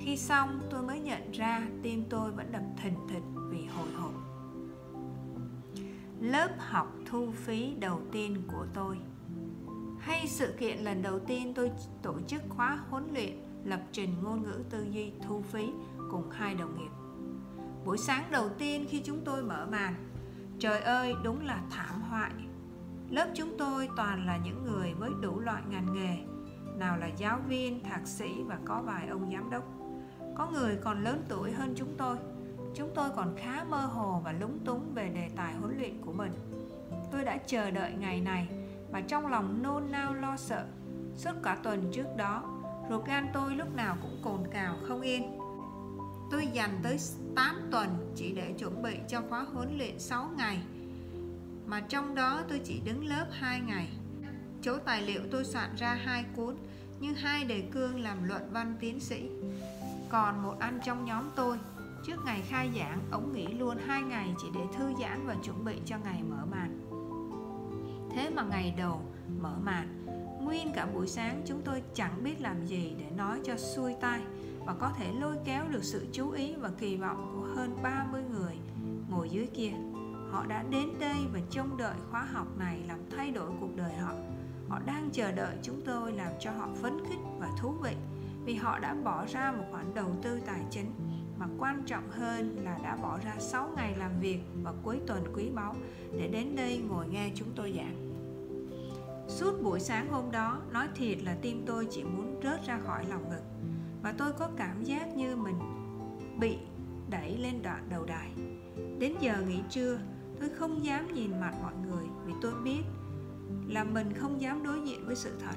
Khi xong, tôi mới nhận ra tim tôi vẫn đập thình thịch vì hồi hộp. Lớp học thu phí đầu tiên của tôi. Hay sự kiện lần đầu tiên tôi tổ chức khóa huấn luyện lập trình ngôn ngữ tư duy thu phí cùng hai đồng nghiệp. Buổi sáng đầu tiên khi chúng tôi mở màn, trời ơi, đúng là thảm hoại lớp chúng tôi toàn là những người với đủ loại ngành nghề, nào là giáo viên, thạc sĩ và có vài ông giám đốc. Có người còn lớn tuổi hơn chúng tôi. Chúng tôi còn khá mơ hồ và lúng túng về đề tài huấn luyện của mình. Tôi đã chờ đợi ngày này và trong lòng nôn nao lo sợ. Suốt cả tuần trước đó ruột gan tôi lúc nào cũng cồn cào không yên tôi dành tới 8 tuần chỉ để chuẩn bị cho khóa huấn luyện 6 ngày mà trong đó tôi chỉ đứng lớp 2 ngày. Chỗ tài liệu tôi soạn ra hai cuốn, nhưng hai đề cương làm luận văn tiến sĩ. Còn một anh trong nhóm tôi, trước ngày khai giảng, ông nghỉ luôn hai ngày chỉ để thư giãn và chuẩn bị cho ngày mở màn. Thế mà ngày đầu mở màn, nguyên cả buổi sáng, chúng tôi chẳng biết làm gì để nói cho xuôi tai và có thể lôi kéo được sự chú ý và kỳ vọng của hơn 30 người ngồi dưới kia. Họ đã đến đây và trông đợi khóa học này làm thay đổi cuộc đời họ. Họ đang chờ đợi chúng tôi làm cho họ phấn khích và thú vị vì họ đã bỏ ra một khoản đầu tư tài chính, mà quan trọng hơn là đã bỏ ra 6 ngày làm việc và cuối tuần quý báu để đến đây ngồi nghe chúng tôi giảng. Suốt buổi sáng hôm đó, nói thiệt là tim tôi chỉ muốn rớt ra khỏi lòng ngực và tôi có cảm giác như mình bị đẩy lên đoạn đầu đài. Đến giờ nghỉ trưa, tôi không dám nhìn mặt mọi người vì tôi biết là mình không dám đối diện với sự thật.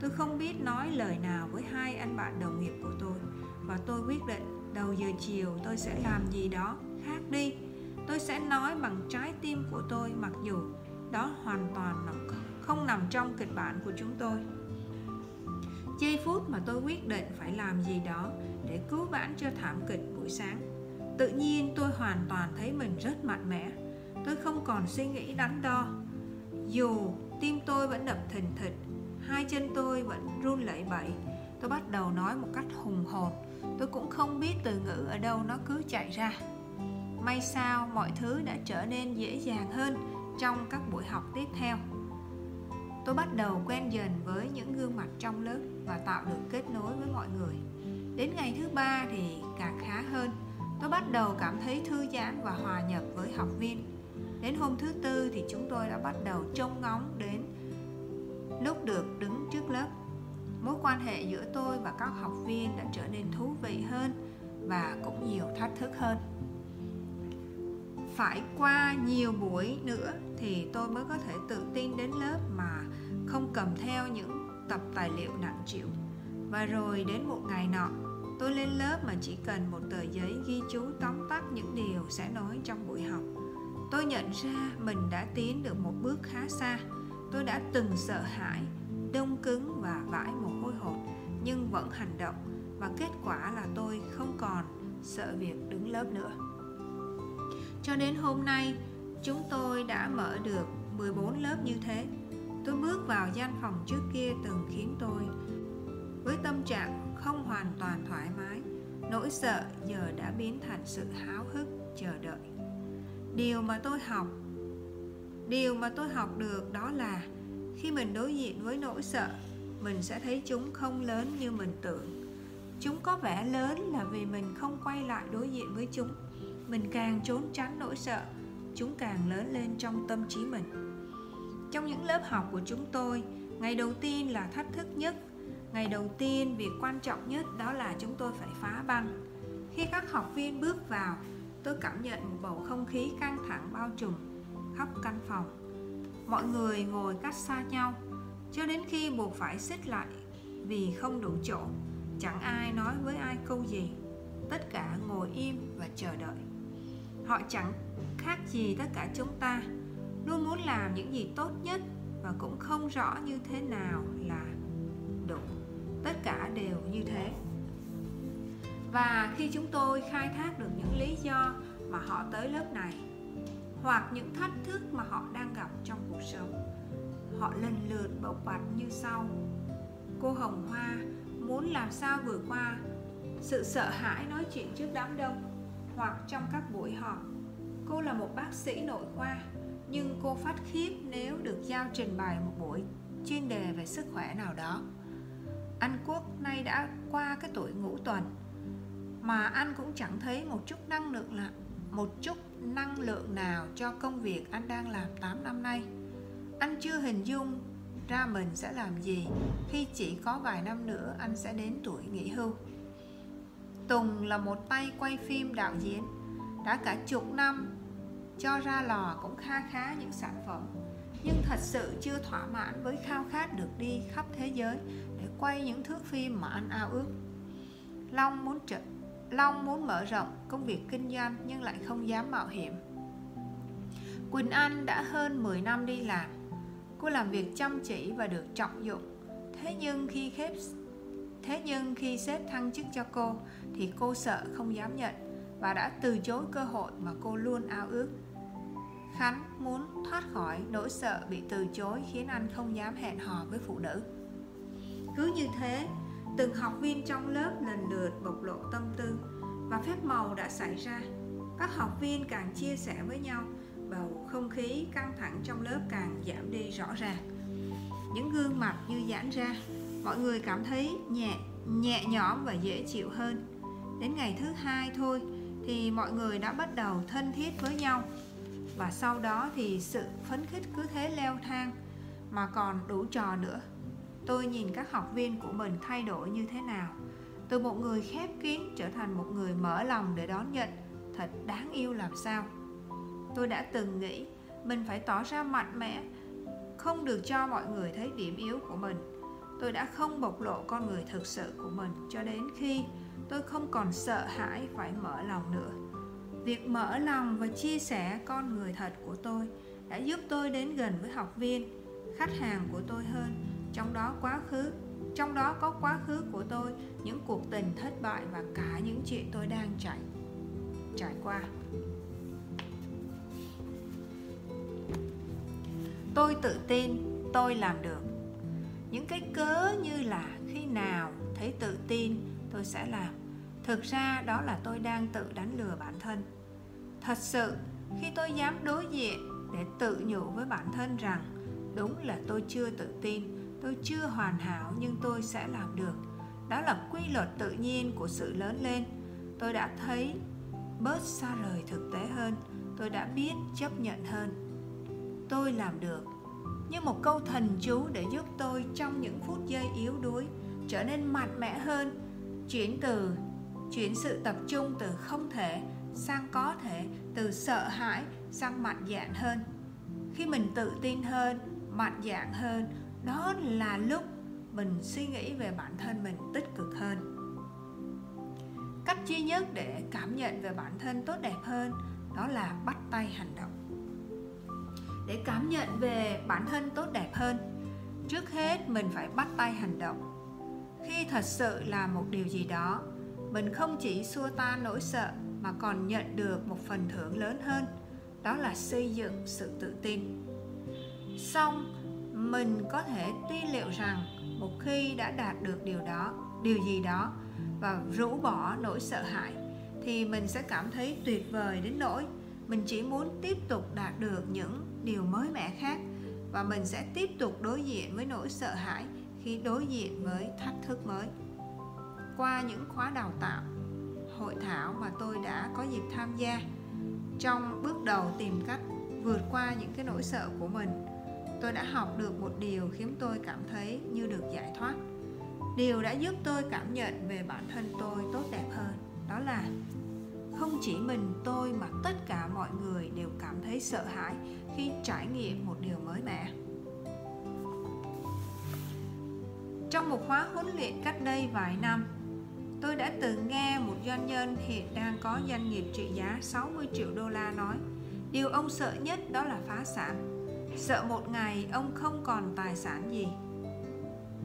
Tôi không biết nói lời nào với hai anh bạn đồng nghiệp của tôi và tôi quyết định đầu giờ chiều tôi sẽ làm gì đó khác đi. Tôi sẽ nói bằng trái tim của tôi mặc dù đó hoàn toàn là không nằm trong kịch bản của chúng tôi. Giây phút mà tôi quyết định phải làm gì đó để cứu vãn cho thảm kịch buổi sáng. Tự nhiên tôi hoàn toàn thấy mình rất mạnh mẽ. Tôi không còn suy nghĩ đắn đo. Dù tim tôi vẫn đập thình thịch, hai chân tôi vẫn run lẩy bẩy. Tôi bắt đầu nói một cách hùng hồn. Tôi cũng không biết từ ngữ ở đâu nó cứ chạy ra. May sao mọi thứ đã trở nên dễ dàng hơn trong các buổi học tiếp theo tôi bắt đầu quen dần với những gương mặt trong lớp và tạo được kết nối với mọi người. Đến ngày thứ ba thì càng khá hơn. Tôi bắt đầu cảm thấy thư giãn và hòa nhập với học viên. Đến hôm thứ tư thì chúng tôi đã bắt đầu trông ngóng đến lúc được đứng trước lớp. Mối quan hệ giữa tôi và các học viên đã trở nên thú vị hơn và cũng nhiều thách thức hơn phải qua nhiều buổi nữa thì tôi mới có thể tự tin đến lớp mà không cầm theo những tập tài liệu nặng chịu. Và rồi đến một ngày nọ, tôi lên lớp mà chỉ cần một tờ giấy ghi chú tóm tắt những điều sẽ nói trong buổi học. Tôi nhận ra mình đã tiến được một bước khá xa. Tôi đã từng sợ hãi, đông cứng và vãi mồ hôi hột, nhưng vẫn hành động. Và kết quả là tôi không còn sợ việc đứng lớp nữa cho đến hôm nay, chúng tôi đã mở được 14 lớp như thế. Tôi bước vào gian phòng trước kia từng khiến tôi với tâm trạng không hoàn toàn thoải mái. Nỗi sợ giờ đã biến thành sự háo hức chờ đợi. Điều mà tôi học, điều mà tôi học được đó là khi mình đối diện với nỗi sợ, mình sẽ thấy chúng không lớn như mình tưởng. Chúng có vẻ lớn là vì mình không quay lại đối diện với chúng mình càng trốn tránh nỗi sợ, chúng càng lớn lên trong tâm trí mình. Trong những lớp học của chúng tôi, ngày đầu tiên là thách thức nhất, ngày đầu tiên việc quan trọng nhất đó là chúng tôi phải phá băng. Khi các học viên bước vào, tôi cảm nhận một bầu không khí căng thẳng bao trùm khắp căn phòng. Mọi người ngồi cách xa nhau, cho đến khi buộc phải xích lại vì không đủ chỗ, chẳng ai nói với ai câu gì. Tất cả ngồi im và chờ đợi họ chẳng khác gì tất cả chúng ta. Luôn muốn làm những gì tốt nhất và cũng không rõ như thế nào là đủ. Tất cả đều như thế. Và khi chúng tôi khai thác được những lý do mà họ tới lớp này, hoặc những thách thức mà họ đang gặp trong cuộc sống, họ lần lượt bộc bạch như sau. Cô hồng hoa muốn làm sao vượt qua sự sợ hãi nói chuyện trước đám đông? Hoặc trong các buổi họp. Cô là một bác sĩ nội khoa, nhưng cô phát khiếp nếu được giao trình bày một buổi chuyên đề về sức khỏe nào đó. Anh quốc nay đã qua cái tuổi ngũ tuần, mà anh cũng chẳng thấy một chút năng lượng là, một chút năng lượng nào cho công việc anh đang làm 8 năm nay. Anh chưa hình dung ra mình sẽ làm gì. Khi chỉ có vài năm nữa, anh sẽ đến tuổi nghỉ hưu. Tùng là một tay quay phim đạo diễn, đã cả chục năm cho ra lò cũng kha khá những sản phẩm, nhưng thật sự chưa thỏa mãn với khao khát được đi khắp thế giới để quay những thước phim mà anh ao ước long muốn trở, long muốn mở rộng công việc kinh doanh nhưng lại không dám mạo hiểm Quỳnh Anh đã hơn 10 năm đi làm. Cô làm việc chăm chỉ và được trọng dụng. Thế nhưng khi khép Thế nhưng khi sếp thăng chức cho cô thì cô sợ không dám nhận và đã từ chối cơ hội mà cô luôn ao ước. Khánh muốn thoát khỏi nỗi sợ bị từ chối khiến anh không dám hẹn hò với phụ nữ. Cứ như thế, từng học viên trong lớp lần lượt bộc lộ tâm tư và phép màu đã xảy ra. Các học viên càng chia sẻ với nhau, bầu không khí căng thẳng trong lớp càng giảm đi rõ ràng. Những gương mặt như giãn ra, mọi người cảm thấy nhẹ nhẹ nhõm và dễ chịu hơn. Đến ngày thứ hai thôi thì mọi người đã bắt đầu thân thiết với nhau. Và sau đó thì sự phấn khích cứ thế leo thang, mà còn đủ trò nữa. Tôi nhìn các học viên của mình thay đổi như thế nào. Từ một người khép kín trở thành một người mở lòng để đón nhận, thật đáng yêu làm sao? Tôi đã từng nghĩ mình phải tỏ ra mạnh mẽ, không được cho mọi người thấy điểm yếu của mình tôi đã không bộc lộ con người thực sự của mình cho đến khi tôi không còn sợ hãi phải mở lòng nữa. Việc mở lòng và chia sẻ con người thật của tôi đã giúp tôi đến gần với học viên, khách hàng của tôi hơn. Trong đó quá khứ, trong đó có quá khứ của tôi, những cuộc tình thất bại và cả những chuyện tôi đang trải trải qua. Tôi tự tin, tôi làm được những cái cớ như là khi nào thấy tự tin, tôi sẽ làm. Thực ra đó là tôi đang tự đánh lừa bản thân. Thật sự, khi tôi dám đối diện để tự nhủ với bản thân rằng, đúng là tôi chưa tự tin, tôi chưa hoàn hảo nhưng tôi sẽ làm được. Đó là quy luật tự nhiên của sự lớn lên. Tôi đã thấy bớt xa rời thực tế hơn, tôi đã biết chấp nhận hơn. Tôi làm được như một câu thần chú để giúp tôi trong những phút giây yếu đuối, trở nên mạnh mẽ hơn, chuyển từ, chuyển sự tập trung từ không thể sang có thể, từ sợ hãi sang mạnh dạn hơn. Khi mình tự tin hơn, mạnh dạn hơn, đó là lúc mình suy nghĩ về bản thân mình tích cực hơn. Cách duy nhất để cảm nhận về bản thân tốt đẹp hơn đó là bắt tay hành động để cảm nhận về bản thân tốt đẹp hơn. Trước hết, mình phải bắt tay hành động. Khi thật sự là một điều gì đó, mình không chỉ xua tan nỗi sợ mà còn nhận được một phần thưởng lớn hơn, đó là xây dựng sự tự tin. Xong, mình có thể tuy liệu rằng một khi đã đạt được điều đó, điều gì đó và rũ bỏ nỗi sợ hãi, thì mình sẽ cảm thấy tuyệt vời đến nỗi mình chỉ muốn tiếp tục đạt được những điều mới mẻ khác và mình sẽ tiếp tục đối diện với nỗi sợ hãi khi đối diện với thách thức mới. Qua những khóa đào tạo, hội thảo mà tôi đã có dịp tham gia, trong bước đầu tìm cách vượt qua những cái nỗi sợ của mình, tôi đã học được một điều khiến tôi cảm thấy như được giải thoát. Điều đã giúp tôi cảm nhận về bản thân tôi tốt đẹp hơn, đó là không chỉ mình tôi mà tất cả mọi người đều cảm thấy sợ hãi khi trải nghiệm một điều mới mẻ. Trong một khóa huấn luyện cách đây vài năm Tôi đã từng nghe một doanh nhân hiện đang có doanh nghiệp trị giá 60 triệu đô la nói Điều ông sợ nhất đó là phá sản. Sợ một ngày ông không còn tài sản gì.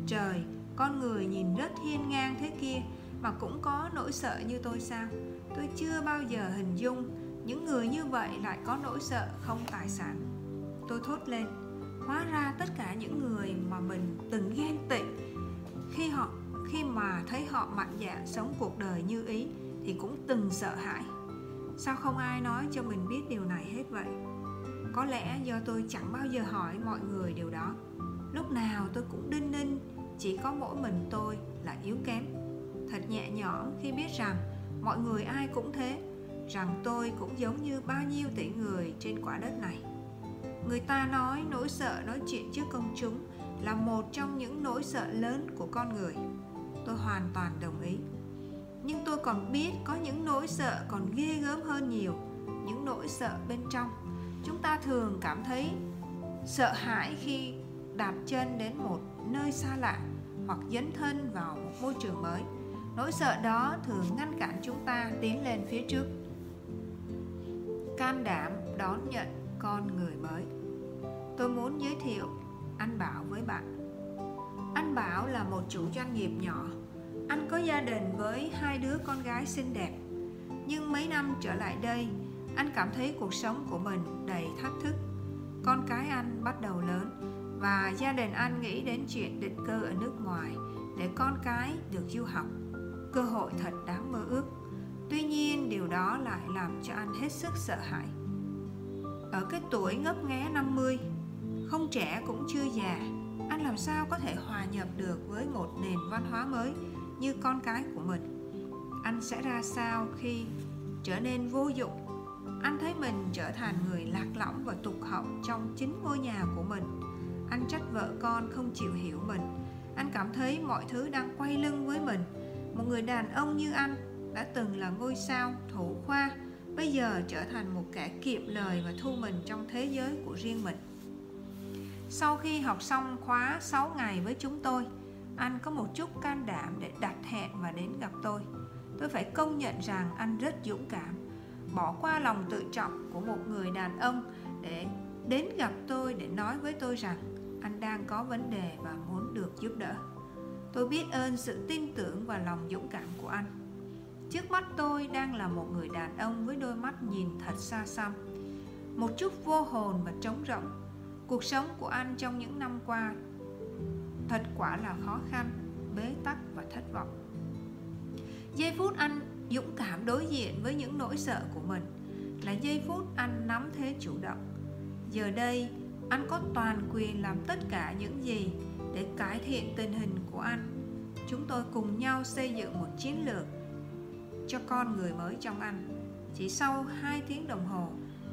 Trời, con người nhìn rất hiên ngang thế kia Mà cũng có nỗi sợ như tôi sao? Tôi chưa bao giờ hình dung những người như vậy lại có nỗi sợ không tài sản. Tôi thốt lên, Hóa ra tất cả những người mà mình từng ghen tị, Khi họ, khi mà thấy họ mạnh dạn sống cuộc đời như ý thì cũng từng sợ hãi. Sao không ai nói cho mình biết điều này hết vậy? Có lẽ do tôi chẳng bao giờ hỏi mọi người điều đó. Lúc nào tôi cũng đinh ninh, chỉ có mỗi mình tôi là yếu kém. Thật nhẹ nhõm khi biết rằng mọi người ai cũng thế rằng tôi cũng giống như bao nhiêu tỷ người trên quả đất này. Người ta nói nỗi sợ nói chuyện trước công chúng là một trong những nỗi sợ lớn của con người. Tôi hoàn toàn đồng ý. Nhưng tôi còn biết có những nỗi sợ còn ghê gớm hơn nhiều, những nỗi sợ bên trong. Chúng ta thường cảm thấy sợ hãi khi đặt chân đến một nơi xa lạ hoặc dấn thân vào một môi trường mới. Nỗi sợ đó thường ngăn cản chúng ta tiến lên phía trước can đảm đón nhận con người mới. Tôi muốn giới thiệu anh bảo với bạn. Anh bảo là một chủ doanh nghiệp nhỏ. Anh có gia đình với hai đứa con gái xinh đẹp. Nhưng mấy năm trở lại đây, anh cảm thấy cuộc sống của mình đầy thách thức. Con cái anh bắt đầu lớn và gia đình anh nghĩ đến chuyện định cư ở nước ngoài để con cái được du học. Cơ hội thật đáng mơ ước tuy nhiên, điều đó lại làm cho anh hết sức sợ hãi. Ở cái tuổi ngấp nghé 50 không trẻ cũng chưa già, anh làm sao có thể hòa nhập được với một nền văn hóa mới như con cái của mình? Anh sẽ ra sao khi trở nên vô dụng? Anh thấy mình trở thành người lạc lõng và tục hậu trong chính ngôi nhà của mình. Anh trách vợ con không chịu hiểu mình. Anh cảm thấy mọi thứ đang quay lưng với mình. Một người đàn ông như anh đã từng là ngôi sao, thủ khoa, bây giờ trở thành một kẻ kiệm lời và thu mình trong thế giới của riêng mình. Sau khi học xong khóa 6 ngày với chúng tôi, anh có một chút can đảm để đặt hẹn và đến gặp tôi. Tôi phải công nhận rằng anh rất dũng cảm, bỏ qua lòng tự trọng của một người đàn ông để đến gặp tôi để nói với tôi rằng anh đang có vấn đề và muốn được giúp đỡ. Tôi biết ơn sự tin tưởng và lòng dũng cảm của anh trước mắt tôi đang là một người đàn ông với đôi mắt nhìn thật xa xăm, một chút vô hồn và trống rỗng. Cuộc sống của anh trong những năm qua thật quả là khó khăn, bế tắc và thất vọng. Giây phút anh dũng cảm đối diện với những nỗi sợ của mình là giây phút anh nắm thế chủ động. Giờ đây, anh có toàn quyền làm tất cả những gì để cải thiện tình hình của anh. Chúng tôi cùng nhau xây dựng một chiến lược cho con người mới trong anh. Chỉ sau 2 tiếng đồng hồ,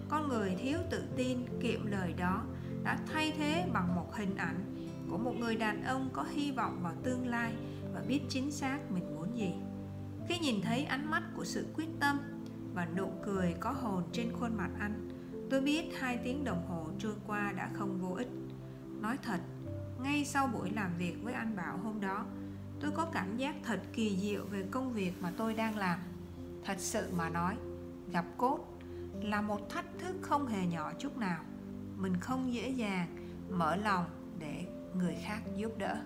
con người thiếu tự tin, kiệm lời đó, đã thay thế bằng một hình ảnh của một người đàn ông có hy vọng vào tương lai và biết chính xác mình muốn gì. Khi nhìn thấy ánh mắt của sự quyết tâm và nụ cười có hồn trên khuôn mặt anh, tôi biết hai tiếng đồng hồ trôi qua đã không vô ích. Nói thật, ngay sau buổi làm việc với anh bảo hôm đó tôi có cảm giác thật kỳ diệu về công việc mà tôi đang làm. Thật sự mà nói, gặp cốt là một thách thức không hề nhỏ chút nào. Mình không dễ dàng mở lòng để người khác giúp đỡ.